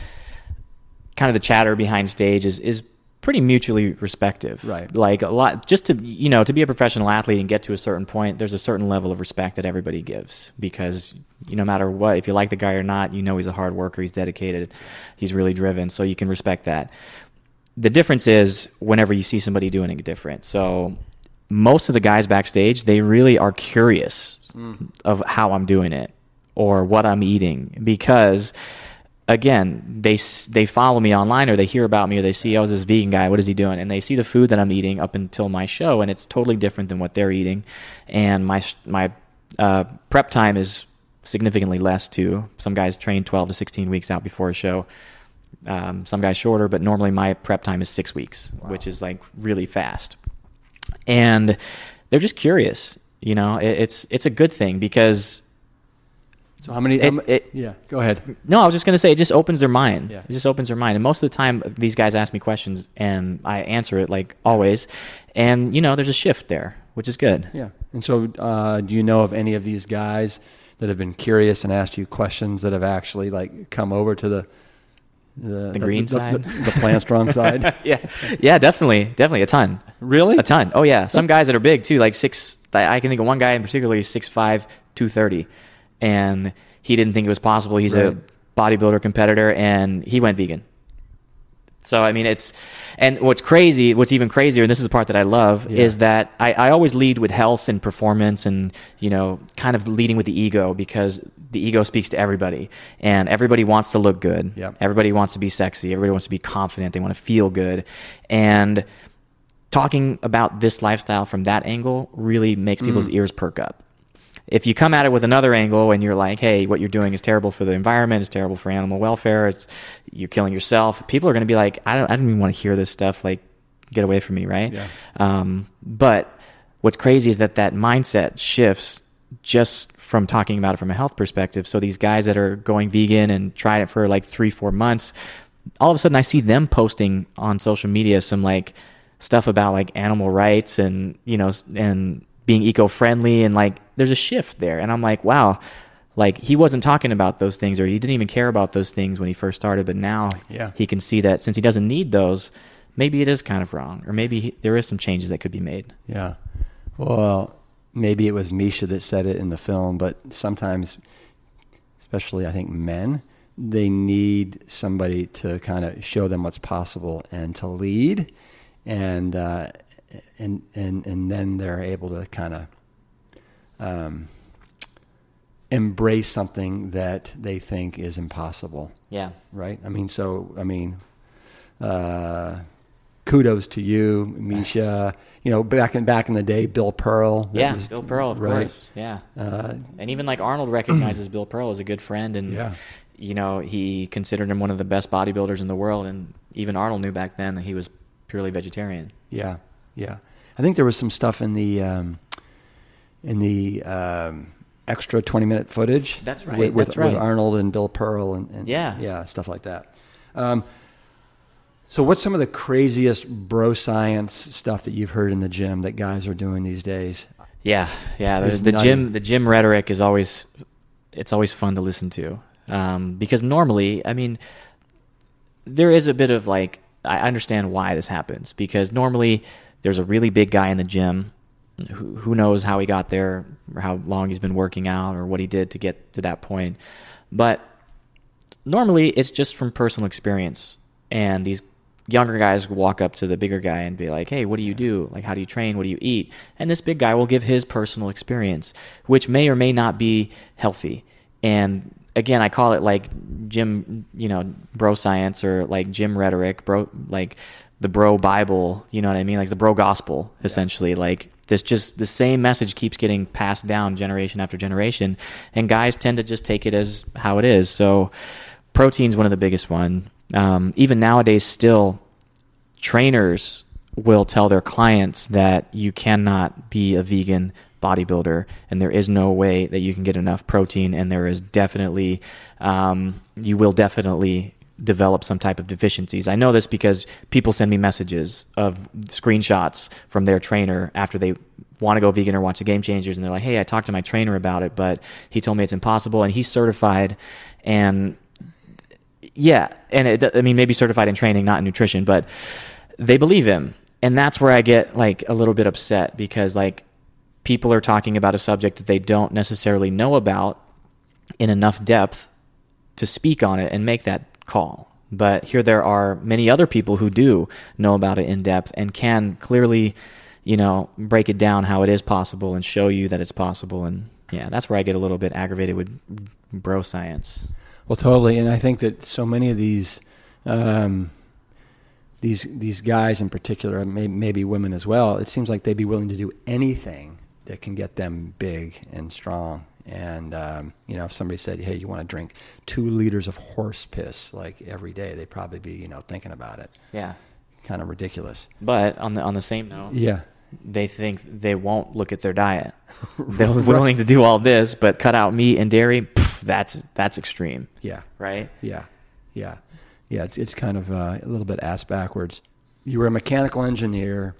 [SPEAKER 2] kind of the chatter behind stage is is pretty mutually respective.
[SPEAKER 1] Right.
[SPEAKER 2] Like a lot, just to you know, to be a professional athlete and get to a certain point, there's a certain level of respect that everybody gives because you no matter what, if you like the guy or not, you know he's a hard worker, he's dedicated, he's really driven, so you can respect that. The difference is whenever you see somebody doing it different. So most of the guys backstage, they really are curious mm. of how I'm doing it or what I'm eating because again, they they follow me online or they hear about me or they see oh this vegan guy, what is he doing? And they see the food that I'm eating up until my show and it's totally different than what they're eating and my my uh, prep time is significantly less too. Some guys train 12 to 16 weeks out before a show. Um, some guys shorter, but normally my prep time is six weeks, which is like really fast and they're just curious. You know, it, it's it's a good thing because
[SPEAKER 1] So how many?
[SPEAKER 2] It-
[SPEAKER 1] ma-
[SPEAKER 2] it-
[SPEAKER 1] yeah, go ahead.
[SPEAKER 2] no, I was just gonna say it just opens their mind.
[SPEAKER 1] Yeah.
[SPEAKER 2] It just opens their mind, and most of the time these guys ask me questions and I answer it like always, and you know, there's a shift there, which is good.
[SPEAKER 1] Yeah. And so, uh, do you know of any of these guys that have been curious and asked you questions that have actually like come over to the the,
[SPEAKER 2] green
[SPEAKER 1] the,
[SPEAKER 2] side?
[SPEAKER 1] the, the plant strong [LAUGHS] side? [LAUGHS]
[SPEAKER 2] yeah, yeah, definitely, definitely a ton.
[SPEAKER 1] Really?
[SPEAKER 2] A ton. Oh yeah, some guys that are big too, like six. I I can think of one guy in particular. He's six five, two thirty, and he didn't think it was possible. He's
[SPEAKER 1] Right.
[SPEAKER 2] a bodybuilder competitor, and he went vegan. So I mean, it's and what's crazy, what's even crazier, and this is the part that I love,
[SPEAKER 1] Yeah.
[SPEAKER 2] is that I, I always lead with health and performance, and you know, kind of leading with the ego because the ego speaks to everybody, and everybody wants to look good.
[SPEAKER 1] Yep.
[SPEAKER 2] Everybody wants to be sexy. Everybody wants to be confident. They want to feel good, and talking about this lifestyle from that angle really makes people's mm. ears perk up. If you come at it with another angle and you're like, "Hey, what you're doing is terrible for the environment. It's terrible for animal welfare. It's you're killing yourself," people are going to be like, "I don't, I don't even want to hear this stuff. Like, get away from me, right?"
[SPEAKER 1] Yeah.
[SPEAKER 2] Um, but what's crazy is that that mindset shifts just from talking about it from a health perspective. So these guys that are going vegan and tried it for like three, four months, all of a sudden I see them posting on social media some like stuff about like animal rights and you know and being eco-friendly and like there's a shift there and I'm like wow like he wasn't talking about those things or he didn't even care about those things when he first started but now
[SPEAKER 1] Yeah.
[SPEAKER 2] he can see that since he doesn't need those maybe it is kind of wrong or maybe he, there is some changes that could be made
[SPEAKER 1] Yeah. Well, maybe it was Misha that said it in the film, but sometimes, especially I think men, they need somebody to kind of show them what's possible and to lead, and uh, and and and then they're able to kind of um, embrace something that they think is impossible
[SPEAKER 2] yeah
[SPEAKER 1] right? I mean, so I mean, uh, kudos to you, Misha. You know, back in back in the day, Bill Pearl.
[SPEAKER 2] yeah
[SPEAKER 1] was-
[SPEAKER 2] bill pearl of
[SPEAKER 1] right?
[SPEAKER 2] course yeah
[SPEAKER 1] Uh,
[SPEAKER 2] and even like arnold recognizes bill pearl as a good friend and
[SPEAKER 1] Yeah.
[SPEAKER 2] you know he considered him one of the best bodybuilders in the world and even arnold knew back then that he was purely vegetarian
[SPEAKER 1] yeah, yeah. I think there was some stuff in the um, in the um, extra twenty minute footage.
[SPEAKER 2] That's right,
[SPEAKER 1] With, with,
[SPEAKER 2] that's right.
[SPEAKER 1] with Arnold and Bill Pearl and, and
[SPEAKER 2] Yeah.
[SPEAKER 1] yeah, stuff like that. Um, so, what's some of the craziest bro science stuff that you've heard in the gym that guys are doing these days?
[SPEAKER 2] Yeah, yeah. There's the
[SPEAKER 1] nutty.
[SPEAKER 2] gym. The gym rhetoric is always, it's always fun to listen to, um, because normally, I mean, there is a bit of like I understand why this happens because normally there's a really big guy in the gym. Who, who knows how he got there, or how long he's been working out, or what he did to get to that point. But normally it's just from personal experience. And these younger guys walk up to the bigger guy and be like, hey, what do you do? Like, how do you train? What do you eat? And this big guy will give his personal experience, which may or may not be healthy. And again, I call it like gym, you know, bro science or like gym rhetoric, bro, like the bro Bible, you know what I mean? Like the bro gospel, essentially. Like this just the same message keeps getting passed down generation after generation. And guys tend to just take it as how it is. So protein's one of the biggest one. Um, even nowadays, still trainers will tell their clients that you cannot be a vegan bodybuilder and there is no way that you can get enough protein and there is definitely um, you will definitely develop some type of deficiencies. I know this because people send me messages of screenshots from their trainer after they want to go vegan or watch the game changers and they're like hey i talked to my trainer about it but he told me it's impossible and he's certified and yeah, and it, I mean maybe certified in training, not in nutrition, but they believe him, and that's where I get like a little bit upset because like people are talking about a subject that they don't necessarily know about in enough depth to speak on it and make that call. But here there are many other people who do know about it in depth and can clearly, you know, break it down how it is possible and show you that it's possible. And yeah, that's where I get a little bit aggravated with bro science.
[SPEAKER 1] Well, totally, and I think that so many of these um, these these guys in particular, maybe women as well, it seems like they'd be willing to do anything that can get them big and strong. And um, you know, if somebody said, "Hey, you want to drink two liters of horse piss like every day," they'd probably be you know thinking about it.
[SPEAKER 2] Yeah.
[SPEAKER 1] Kind of ridiculous.
[SPEAKER 2] But on the on the same note,
[SPEAKER 1] Yeah.
[SPEAKER 2] they think they won't look at their diet. [LAUGHS] They're willing to do all this, but cut out meat and dairy. Pff, that's that's extreme,
[SPEAKER 1] Yeah.
[SPEAKER 2] right?
[SPEAKER 1] Yeah, yeah, yeah. It's it's kind of uh, a little bit ass backwards. You were a mechanical engineer.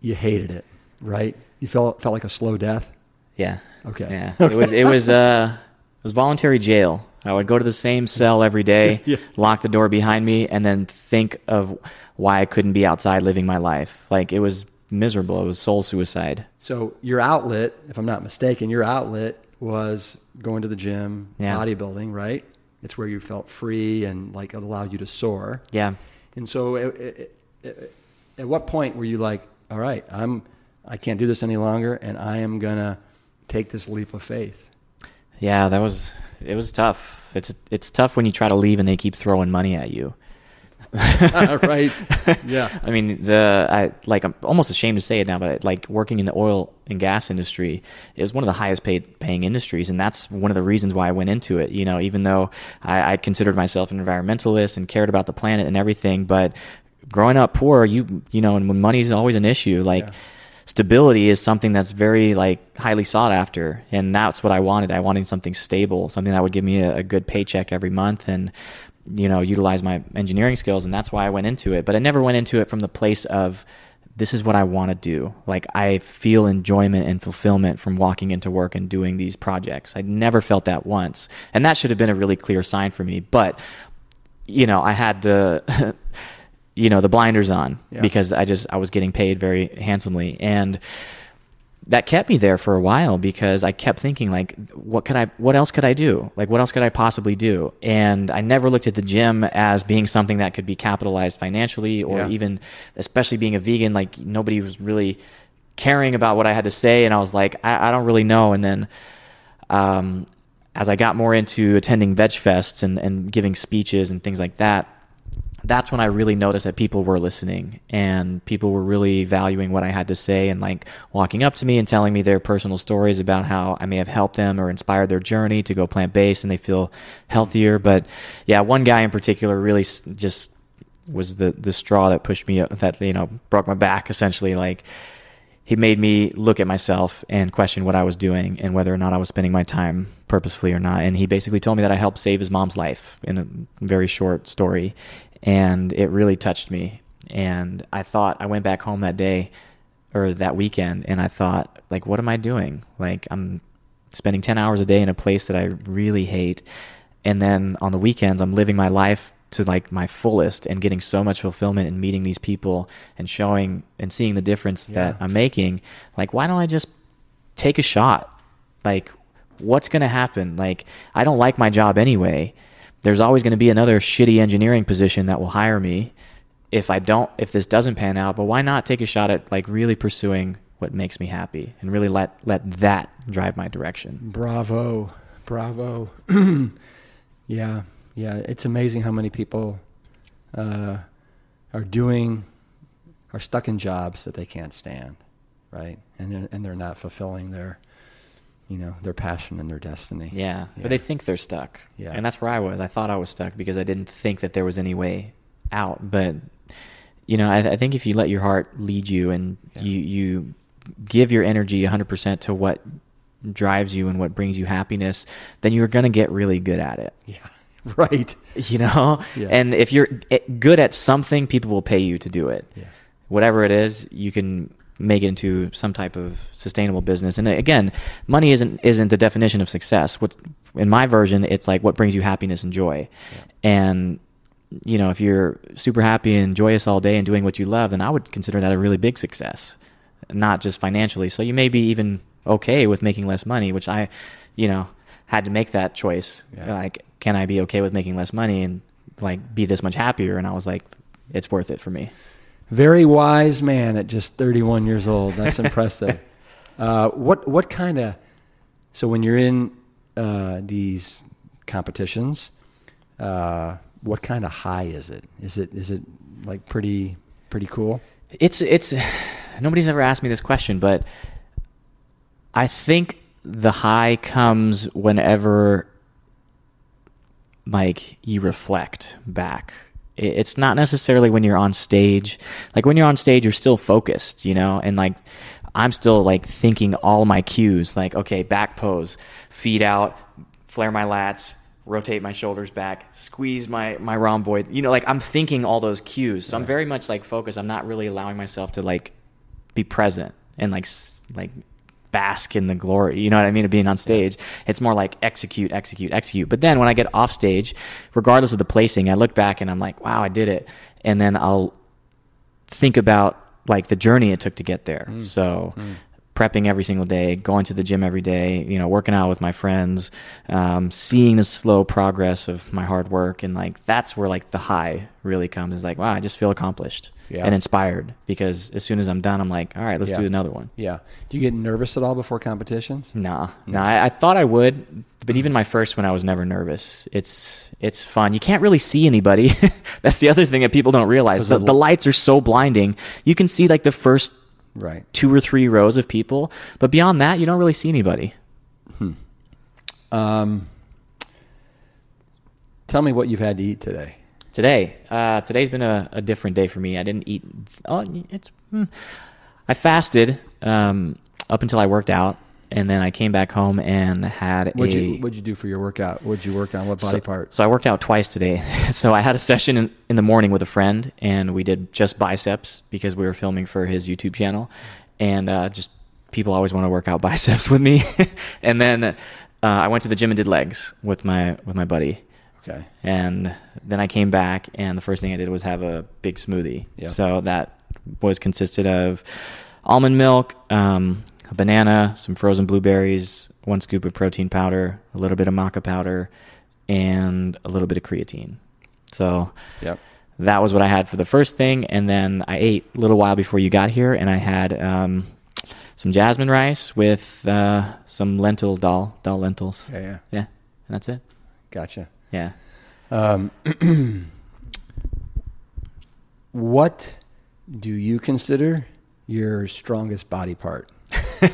[SPEAKER 1] You hated it, right? You felt felt like a slow death.
[SPEAKER 2] Yeah.
[SPEAKER 1] Okay.
[SPEAKER 2] Yeah. [LAUGHS] It was it was uh it was voluntary jail. I would go to the same cell every day, [LAUGHS]
[SPEAKER 1] Yeah.
[SPEAKER 2] lock the door behind me, and then think of why I couldn't be outside living my life. Like it was miserable. It was soul suicide.
[SPEAKER 1] So your outlet, if I'm not mistaken, your outlet was going to the gym,
[SPEAKER 2] Yeah.
[SPEAKER 1] bodybuilding, right? It's where you felt free and like it allowed you to soar.
[SPEAKER 2] Yeah.
[SPEAKER 1] And so, at, at, at- at what point were you like, "All right, I'm, I can't do this any longer, and I am gonna take this leap of faith"?
[SPEAKER 2] Yeah, that was it was tough. It's it's tough when you try to leave and they keep throwing money at you. [LAUGHS]
[SPEAKER 1] right? Yeah. [LAUGHS]
[SPEAKER 2] I mean, the I like I'm almost ashamed to say it now, but like working in the oil and gas industry is one of the highest paid paying industries, and that's one of the reasons why I went into it. You know, even though I, I considered myself an environmentalist and cared about the planet and everything, but growing up poor, you you know, and when money is always an issue, like.
[SPEAKER 1] Yeah.
[SPEAKER 2] Stability is something that's very like highly sought after, and that's what I wanted. I wanted something stable, something that would give me a, a good paycheck every month, and you know utilize my engineering skills and that's why I went into it but I never went into it from the place of this is what I want to do. Like I feel enjoyment and fulfillment from walking into work and doing these projects. I never felt that once. And that should have been a really clear sign for me. But you know, I had the [LAUGHS] you know, the blinders on
[SPEAKER 1] Yeah.
[SPEAKER 2] because I just I was getting paid very handsomely and that kept me there for a while because I kept thinking like what could I what else could I do? Like what else could I possibly do? And I never looked at the gym as being something that could be capitalized financially or
[SPEAKER 1] Yeah.
[SPEAKER 2] even especially being a vegan like nobody was really caring about what I had to say and I was like I, I don't really know and then um, as I got more into attending veg fests and, and giving speeches and things like that, that's when I really noticed that people were listening and people were really valuing what I had to say and like walking up to me and telling me their personal stories about how I may have helped them or inspired their journey to go plant based and they feel healthier. But yeah, one guy in particular really just was the the straw that pushed me that you know broke my back essentially like he made me look at myself and question what I was doing and whether or not I was spending my time purposefully or not. And he basically told me that I helped save his mom's life in a very short story. And it really touched me. And I thought, I went back home that day or that weekend and I thought, like, what am I doing? Like, I'm spending 10 hours a day in a place that I really hate. And then on the weekends, I'm living my life to like my fullest and getting so much fulfillment and meeting these people and showing and seeing the difference that I'm making. Like, why don't I just take a shot? Like, what's going to happen? Like, I don't like my job anyway. There's always going to be another shitty engineering position that will hire me if I don't, if this doesn't pan out. But why not take a shot at like really pursuing what makes me happy and really let let that drive my direction?
[SPEAKER 1] Bravo, bravo. [CLEARS THROAT] yeah, yeah. It's amazing how many people uh, are doing, are stuck in jobs that they can't stand, right? And they're, and they're not fulfilling their, you know, their passion and their destiny.
[SPEAKER 2] Yeah,
[SPEAKER 1] Yeah.
[SPEAKER 2] but they think they're stuck.
[SPEAKER 1] Yeah.
[SPEAKER 2] and that's where I was. I thought I was stuck because I didn't think that there was any way out. But you know, I, I think if you let your heart lead you and
[SPEAKER 1] Yeah.
[SPEAKER 2] you you give your energy 100% to what drives you and what brings you happiness, then you're going to get really good at it.
[SPEAKER 1] Yeah, [LAUGHS] right. [LAUGHS]
[SPEAKER 2] You know,
[SPEAKER 1] Yeah.
[SPEAKER 2] and if you're eh, good at something, people will pay you to do it
[SPEAKER 1] Yeah.
[SPEAKER 2] whatever it is, you can make it into some type of sustainable business. And again, money isn't isn't the definition of success. What's in my version, it's like what brings you happiness and joy. And you know, if you're super happy and joyous all day and doing what you love, then I would consider that a really big success, not just financially. So you may be even okay with making less money, which I, you know, had to make that choice.
[SPEAKER 1] Yeah.
[SPEAKER 2] Like, can I be okay with making less money and like be this much happier? And I was like, it's worth it for me.
[SPEAKER 1] Very wise man at just 31 years old. That's [LAUGHS] impressive. uh, what what kind of so when you're in uh, these competitions, uh, what kind of high is it? Is it is it like pretty pretty cool?
[SPEAKER 2] It's it's nobody's ever asked me this question, but I think the high comes whenever like you reflect back. It's not necessarily when you're on stage. Like when you're on stage, you're still focused, you know, and like I'm still like thinking all my cues, like okay, back pose, feet out, flare my lats, rotate my shoulders back, squeeze my my rhomboid. You know, like I'm thinking all those cues. So I'm very much like focused. I'm not really allowing myself to like be present and like like bask in the glory. You know what I mean of being on stage. It's more like execute, execute, execute. But then when I get off stage, regardless of the placing, I look back and I'm like, wow, I did it. And then I'll think about like the journey it took to get there. Mm. So mm. Prepping every single day, going to the gym every day, you know, working out with my friends, um, seeing the slow progress of my hard work, and like that's where like the high really comes. Is like, wow, I just feel accomplished
[SPEAKER 1] Yeah.
[SPEAKER 2] and inspired because as soon as I'm done, I'm like, all right, let's
[SPEAKER 1] Yeah.
[SPEAKER 2] do another one.
[SPEAKER 1] Yeah. Do you get nervous at all before competitions?
[SPEAKER 2] Nah, no, I, I thought I would, but even my first one, I was never nervous. It's it's fun. You can't really see anybody. [LAUGHS] That's the other thing that people don't realize. The,
[SPEAKER 1] the-
[SPEAKER 2] the lights are so blinding. You can see like the first
[SPEAKER 1] Right.
[SPEAKER 2] two or three rows of people, but beyond that, you don't really see anybody.
[SPEAKER 1] Um, tell me what you've had to eat today.
[SPEAKER 2] Today, uh, today's been a, a different day for me. I didn't eat. Oh, it's. hmm. I fasted um, up until I worked out, and then I came back home and had
[SPEAKER 1] What'd
[SPEAKER 2] a.
[SPEAKER 1] you What'd you do for your workout? What'd you work on? What body
[SPEAKER 2] so,
[SPEAKER 1] part?
[SPEAKER 2] So I worked out twice today. [LAUGHS] so I had a session in, in the morning with a friend, and we did just biceps because we were filming for his YouTube channel, and uh, just people always want to work out [LAUGHS] biceps with me. [LAUGHS] and then uh, I went to the gym and did legs with my with my buddy.
[SPEAKER 1] Okay.
[SPEAKER 2] And then I came back, and the first thing I did was have a big smoothie.
[SPEAKER 1] Yeah.
[SPEAKER 2] So that was consisted of almond milk, um, a banana, some frozen blueberries, one scoop of protein powder, a little bit of maca powder, and a little bit of creatine. So
[SPEAKER 1] Yep.
[SPEAKER 2] that was what I had for the first thing, and then I ate a little while before you got here, and I had um, some jasmine rice with uh, some lentil dal dal lentils.
[SPEAKER 1] Yeah. Yeah.
[SPEAKER 2] Yeah, and that's it.
[SPEAKER 1] Gotcha.
[SPEAKER 2] Yeah.
[SPEAKER 1] Um, [CLEARS THROAT] what do you consider your strongest body part? [LAUGHS]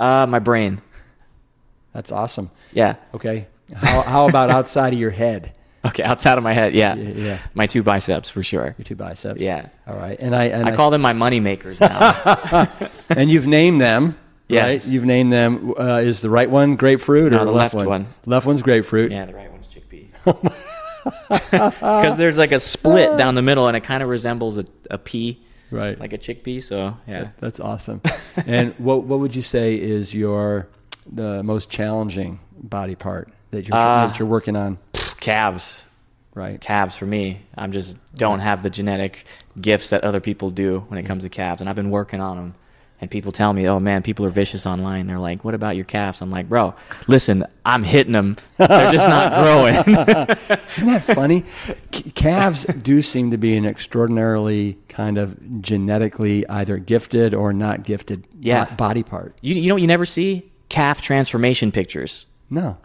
[SPEAKER 2] Uh, my brain.
[SPEAKER 1] That's awesome.
[SPEAKER 2] Yeah.
[SPEAKER 1] Okay. How, how about outside of your head? [LAUGHS]
[SPEAKER 2] Okay, outside of my head, yeah.
[SPEAKER 1] Yeah, yeah.
[SPEAKER 2] My two biceps for sure.
[SPEAKER 1] Your two biceps.
[SPEAKER 2] Yeah.
[SPEAKER 1] All right. And I and
[SPEAKER 2] I call them my money makers now. [LAUGHS]
[SPEAKER 1] and you've named them.
[SPEAKER 2] Yes.
[SPEAKER 1] Right? You've named them. Uh, is the right one grapefruit
[SPEAKER 2] No,
[SPEAKER 1] or
[SPEAKER 2] the
[SPEAKER 1] left,
[SPEAKER 2] left one.
[SPEAKER 1] Left one's grapefruit.
[SPEAKER 2] yeah, the right one's chickpea. Because there's like a split down the middle, and it kind of resembles a, a pea,
[SPEAKER 1] Right.
[SPEAKER 2] like a chickpea. So yeah,
[SPEAKER 1] That's awesome. and [LAUGHS] what what would you say is your the most challenging body part that you're
[SPEAKER 2] Uh,
[SPEAKER 1] that you're working on?
[SPEAKER 2] calves.
[SPEAKER 1] Right.
[SPEAKER 2] Calves for me. I'm just don't have the genetic gifts that other people do when it comes to calves, and I've been working on them. And people tell me, "Oh man, people are vicious online." They're like, "What about your calves?" I'm like, "Bro, listen, I'm hitting them. They're just not [LAUGHS] growing."
[SPEAKER 1] Isn't that funny? C- calves do seem to be an extraordinarily kind of genetically either gifted or not gifted
[SPEAKER 2] Yeah.
[SPEAKER 1] bo- body part.
[SPEAKER 2] You you know what you never see calf transformation pictures
[SPEAKER 1] No.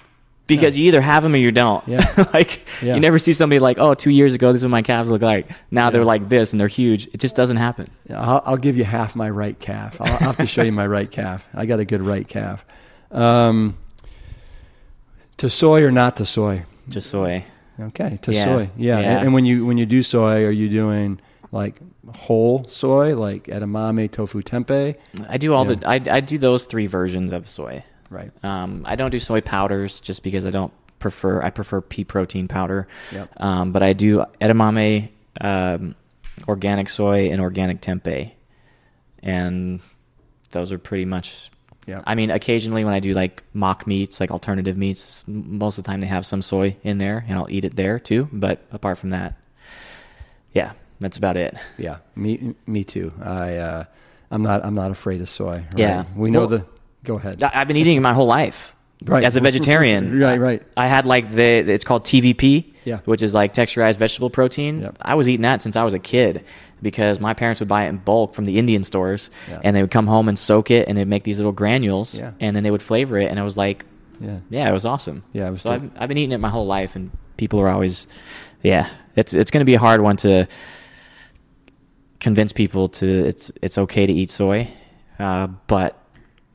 [SPEAKER 2] Because you either have them or you don't.
[SPEAKER 1] Yeah. [LAUGHS]
[SPEAKER 2] like
[SPEAKER 1] Yeah.
[SPEAKER 2] you never see somebody like, oh, two years ago this is what my calves look like. Now they're like this and they're huge. It just doesn't happen.
[SPEAKER 1] I'll, I'll give you half my right calf. I'll, I'll have to show you my right calf. I got a good right calf. Um, to soy or not to soy?
[SPEAKER 2] To soy.
[SPEAKER 1] Okay, to
[SPEAKER 2] Yeah,
[SPEAKER 1] soy. Yeah.
[SPEAKER 2] yeah.
[SPEAKER 1] And, and when you when you do soy, are you doing like whole soy, like edamame, tofu, tempeh?
[SPEAKER 2] I do all
[SPEAKER 1] Yeah.
[SPEAKER 2] the I, I do those three versions of soy.
[SPEAKER 1] Right.
[SPEAKER 2] Um, I don't do soy powders just because I don't prefer. I prefer pea protein powder.
[SPEAKER 1] Yep.
[SPEAKER 2] Um, but I do edamame, um, organic soy, and organic tempeh, and those are pretty much.
[SPEAKER 1] Yep.
[SPEAKER 2] I mean, occasionally when I do like mock meats, like alternative meats, most of the time they have some soy in there, and I'll eat it there too. But apart from that, yeah, that's about it.
[SPEAKER 1] Yeah. Me me too. I uh, I'm not I'm not afraid of soy. right?
[SPEAKER 2] Yeah.
[SPEAKER 1] We know
[SPEAKER 2] Well-
[SPEAKER 1] the. Go ahead.
[SPEAKER 2] I've been eating it my whole life.
[SPEAKER 1] Right.
[SPEAKER 2] As a vegetarian. [LAUGHS]
[SPEAKER 1] Right, right.
[SPEAKER 2] I had like the it's called TVP,
[SPEAKER 1] Yeah.
[SPEAKER 2] which is like texturized vegetable protein.
[SPEAKER 1] Yep.
[SPEAKER 2] I was eating that since I was a kid because my parents would buy it in bulk from the Indian stores
[SPEAKER 1] Yeah.
[SPEAKER 2] and they would come home and soak it and they'd make these little granules
[SPEAKER 1] Yeah.
[SPEAKER 2] and then they would flavor it and I was like,
[SPEAKER 1] Yeah.
[SPEAKER 2] yeah, it was awesome.
[SPEAKER 1] Yeah, it was
[SPEAKER 2] so. I've, I've been eating it my whole life and people are always yeah, it's it's going to be a hard one to convince people to it's it's okay to eat soy. Uh, but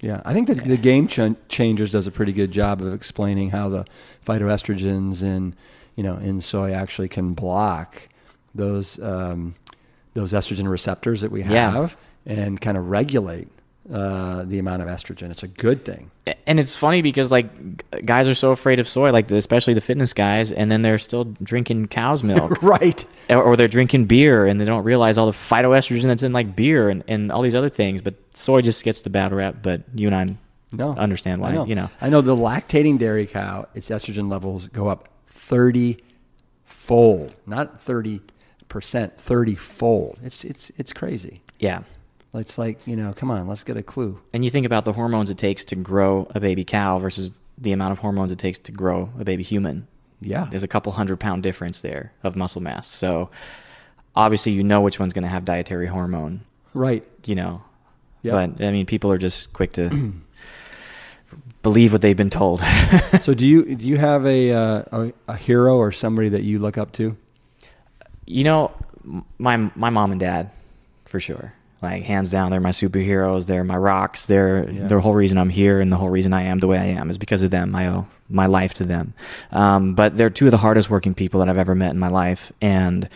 [SPEAKER 1] Yeah, I think that the Game Ch- Changers does a pretty good job of explaining how the phytoestrogens in you know in soy actually can block those um, those estrogen receptors that we
[SPEAKER 2] Yeah.
[SPEAKER 1] have and kind of regulate uh, the amount of estrogen. It's a good thing.
[SPEAKER 2] and it's funny because like guys are so afraid of soy, like especially the fitness guys, and then they're still drinking cow's milk, [LAUGHS]
[SPEAKER 1] right.
[SPEAKER 2] or, or they're drinking beer, and they don't realize all the phytoestrogen that's in like beer and, and all these other things. But soy just gets the bad rap. But you and I
[SPEAKER 1] No,
[SPEAKER 2] understand why.
[SPEAKER 1] I know.
[SPEAKER 2] You know,
[SPEAKER 1] I know the lactating dairy cow, its estrogen levels go up thirty fold, not thirty percent, thirty fold. It's it's it's crazy.
[SPEAKER 2] yeah.
[SPEAKER 1] It's like you know, come on, let's get a clue.
[SPEAKER 2] And you think about the hormones it takes to grow a baby cow versus the amount of hormones it takes to grow a baby human.
[SPEAKER 1] Yeah,
[SPEAKER 2] There's a couple hundred pound difference there of muscle mass. So obviously, you know which one's going to have dietary hormone.
[SPEAKER 1] right.
[SPEAKER 2] you know.
[SPEAKER 1] Yep.
[SPEAKER 2] But I mean, people are just quick to [CLEARS THROAT] believe what they've been told. [LAUGHS]
[SPEAKER 1] so do you do you have a, uh, a a hero or somebody that you look up to?
[SPEAKER 2] you know, my my mom and dad, for sure. Like hands down, they're my superheroes. They're my rocks. They're
[SPEAKER 1] Yeah.
[SPEAKER 2] the whole reason I'm here, and the whole reason I am the way I am is because of them. I owe my life to them. Um, but they're two of the hardest working people that I've ever met in my life, and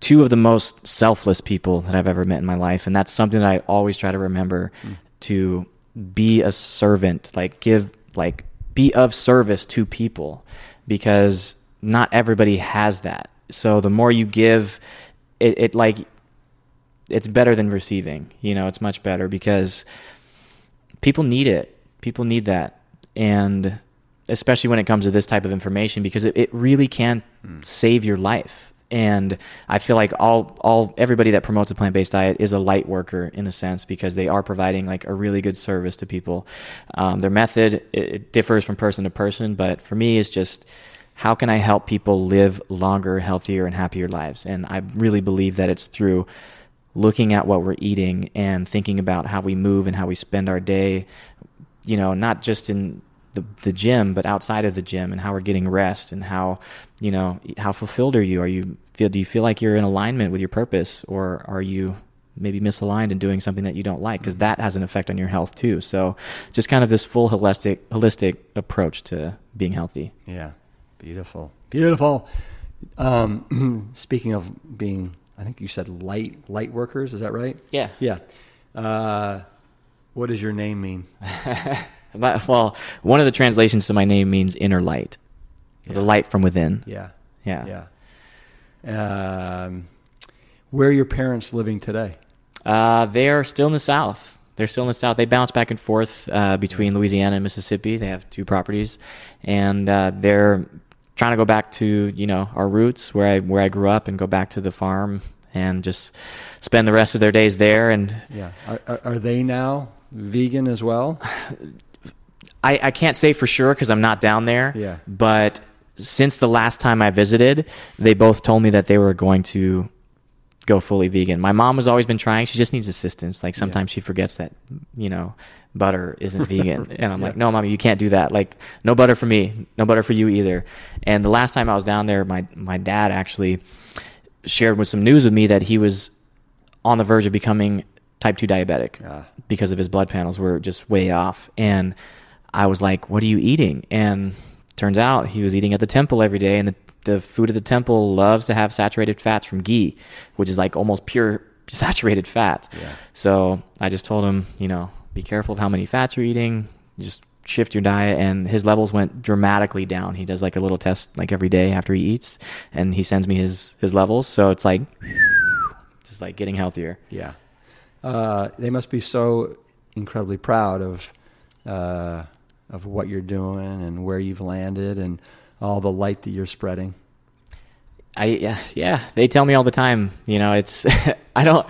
[SPEAKER 2] two of the most selfless people that I've ever met in my life. And that's something that I always try to remember to be a servant, like give like be of service to people because not everybody has that. So the more you give, it, it like it's better than receiving. You know, it's much better because people need it. People need that. And especially when it comes to this type of information because it, it really can mm. save your life. And I feel like all all everybody that promotes a plant based diet is a light worker in a sense because they are providing like a really good service to people. Um, their method it, it differs from person to person, but for me, it's just how can I help people live longer, healthier, and happier lives? And I really believe that it's through looking at what we're eating and thinking about how we move and how we spend our day. You know, not just in the, the gym, but outside of the gym and how we're getting rest and how, you know, how fulfilled are you? Are you feel, do you feel like you're in alignment with your purpose or are you maybe misaligned and doing something that you don't like? Cause that has an effect on your health too. So just kind of this full holistic, holistic approach to being healthy.
[SPEAKER 1] Yeah. Beautiful. Beautiful. Um, [CLEARS THROAT] speaking of being, I think you said light, light workers. Is that right?
[SPEAKER 2] Yeah.
[SPEAKER 1] Yeah. Uh, what does your name mean? [LAUGHS]
[SPEAKER 2] well, one of the translations to my name means inner light, yeah. the light from within.
[SPEAKER 1] Yeah.
[SPEAKER 2] Yeah.
[SPEAKER 1] Yeah. Um, where are your parents living today?
[SPEAKER 2] Uh, they are still in the South. They're still in the South. They bounce back and forth uh, between Louisiana and Mississippi. They have two properties, and uh, they're trying to go back to you know our roots where I where I grew up and go back to the farm and just spend the rest of their days there. And
[SPEAKER 1] yeah, are, are, are they now vegan as well? [SIGHS]
[SPEAKER 2] I, I can't say for sure because I'm not down there.
[SPEAKER 1] Yeah.
[SPEAKER 2] But since the last time I visited, they both told me that they were going to go fully vegan. My mom has always been trying. She just needs assistance. Like sometimes yeah. she forgets that, you know, butter isn't vegan. [LAUGHS] and I'm yeah. like, no, mommy, you can't do that. Like no butter for me, no butter for you either. And the last time I was down there, my, my dad actually shared with some news with me that he was on the verge of becoming type 2 diabetic because of his blood panels were just way off. And I was like, "What are you eating?" And turns out he was eating at the temple every day, and the the food at the temple loves to have saturated fats from ghee, which is like almost pure [LAUGHS] saturated fat.
[SPEAKER 1] Yeah.
[SPEAKER 2] So I just told him, you know, be careful of how many fats you're eating. Just shift your diet and his levels went dramatically down. He does like a little test like every day after he eats and he sends me his his levels. So it's like [SIGHS] just like getting healthier.
[SPEAKER 1] Yeah. Uh, they must be so incredibly proud of uh, of what you're doing and where you've landed and all the light that you're spreading.
[SPEAKER 2] I yeah, yeah, they tell me all the time, you know, it's [LAUGHS] I don't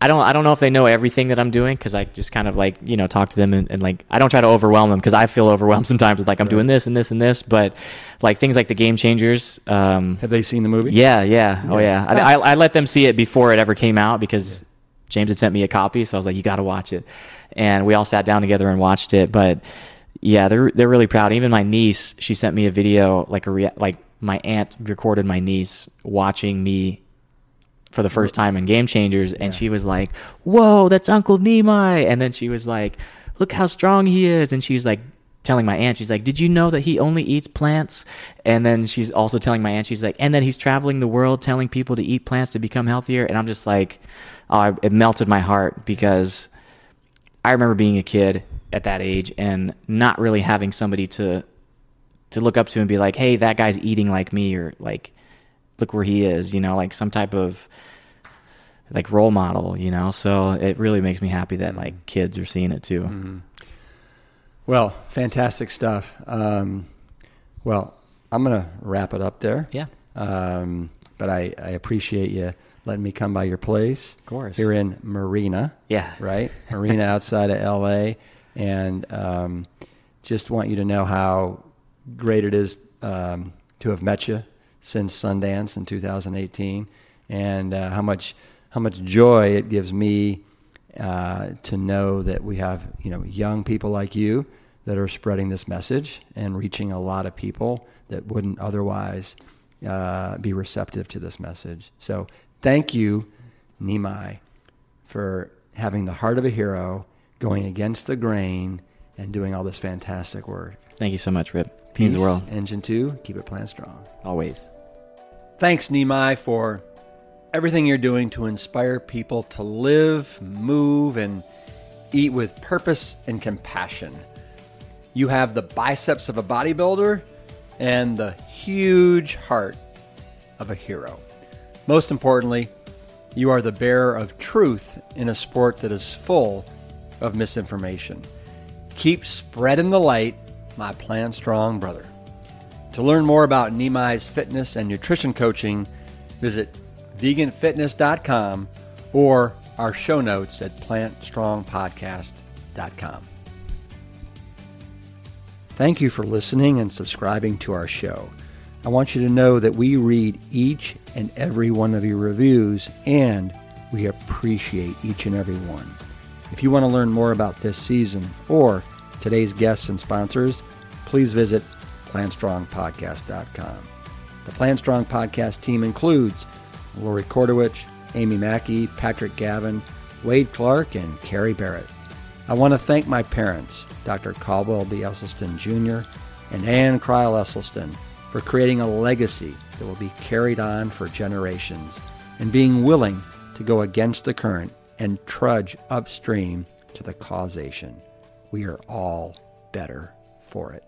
[SPEAKER 2] I don't I don't know if they know everything that I'm doing cuz I just kind of like, you know, talk to them and, and like I don't try to overwhelm them cuz I feel overwhelmed [LAUGHS] sometimes with like I'm right. doing this and this and this, but like things like the game changers um,
[SPEAKER 1] Have they seen the movie?
[SPEAKER 2] Yeah, yeah. yeah. Oh yeah. I, I, I let them see it before it ever came out because yeah. James had sent me a copy, so I was like you got to watch it and we all sat down together and watched it. But yeah, they're they're really proud. Even my niece, she sent me a video like a rea- like my aunt recorded my niece watching me for the first time in Game Changers, and yeah. she was like, "Whoa, that's Uncle Nimai!" And then she was like, "Look how strong he is!" And she's like telling my aunt, she's like, "Did you know that he only eats plants?" And then she's also telling my aunt, she's like, "And that he's traveling the world telling people to eat plants to become healthier." And I'm just like, oh, it melted my heart because I remember being a kid at that age and not really having somebody to to look up to and be like, "Hey, that guy's eating like me," or like, "Look where he is," you know, like some type of like role model, you know. So it really makes me happy that like kids are seeing it too. Mm-hmm.
[SPEAKER 1] Well, fantastic stuff. Um, well, I'm gonna wrap it up there.
[SPEAKER 2] Yeah.
[SPEAKER 1] Um, but I, I appreciate you letting me come by your place.
[SPEAKER 2] Of course.
[SPEAKER 1] Here in Marina.
[SPEAKER 2] Yeah.
[SPEAKER 1] Right? Marina outside of LA. And um, just want you to know how great it is um, to have met you since Sundance in 2018 and uh, how much how much joy it gives me uh, to know that we have you know young people like you that are spreading this message and reaching a lot of people that wouldn't otherwise uh, be receptive to this message. So Thank you, Nimai, for having the heart of a hero, going against the grain, and doing all this fantastic work.
[SPEAKER 2] Thank you so much, Rip.
[SPEAKER 1] Peace, the world. Engine 2, keep it plant strong.
[SPEAKER 2] Always.
[SPEAKER 1] Thanks, Nimai, for everything you're doing to inspire people to live, move, and eat with purpose and compassion. You have the biceps of a bodybuilder and the huge heart of a hero. Most importantly, you are the bearer of truth in a sport that is full of misinformation. Keep spreading the light, my Plant Strong brother. To learn more about Nimai's fitness and nutrition coaching, visit veganfitness.com or our show notes at plantstrongpodcast.com. Thank you for listening and subscribing to our show. I want you to know that we read each and every one of your reviews and we appreciate each and every one. If you want to learn more about this season or today's guests and sponsors, please visit plantstrongpodcast.com. The Plant Strong podcast team includes Lori Kordowich, Amy Mackey, Patrick Gavin, Wade Clark, and Carrie Barrett. I want to thank my parents, Dr. Caldwell B. Esselstyn Jr. and Ann Crile Esselstyn, for creating a legacy that will be carried on for generations and being willing to go against the current and trudge upstream to the causation. We are all better for it.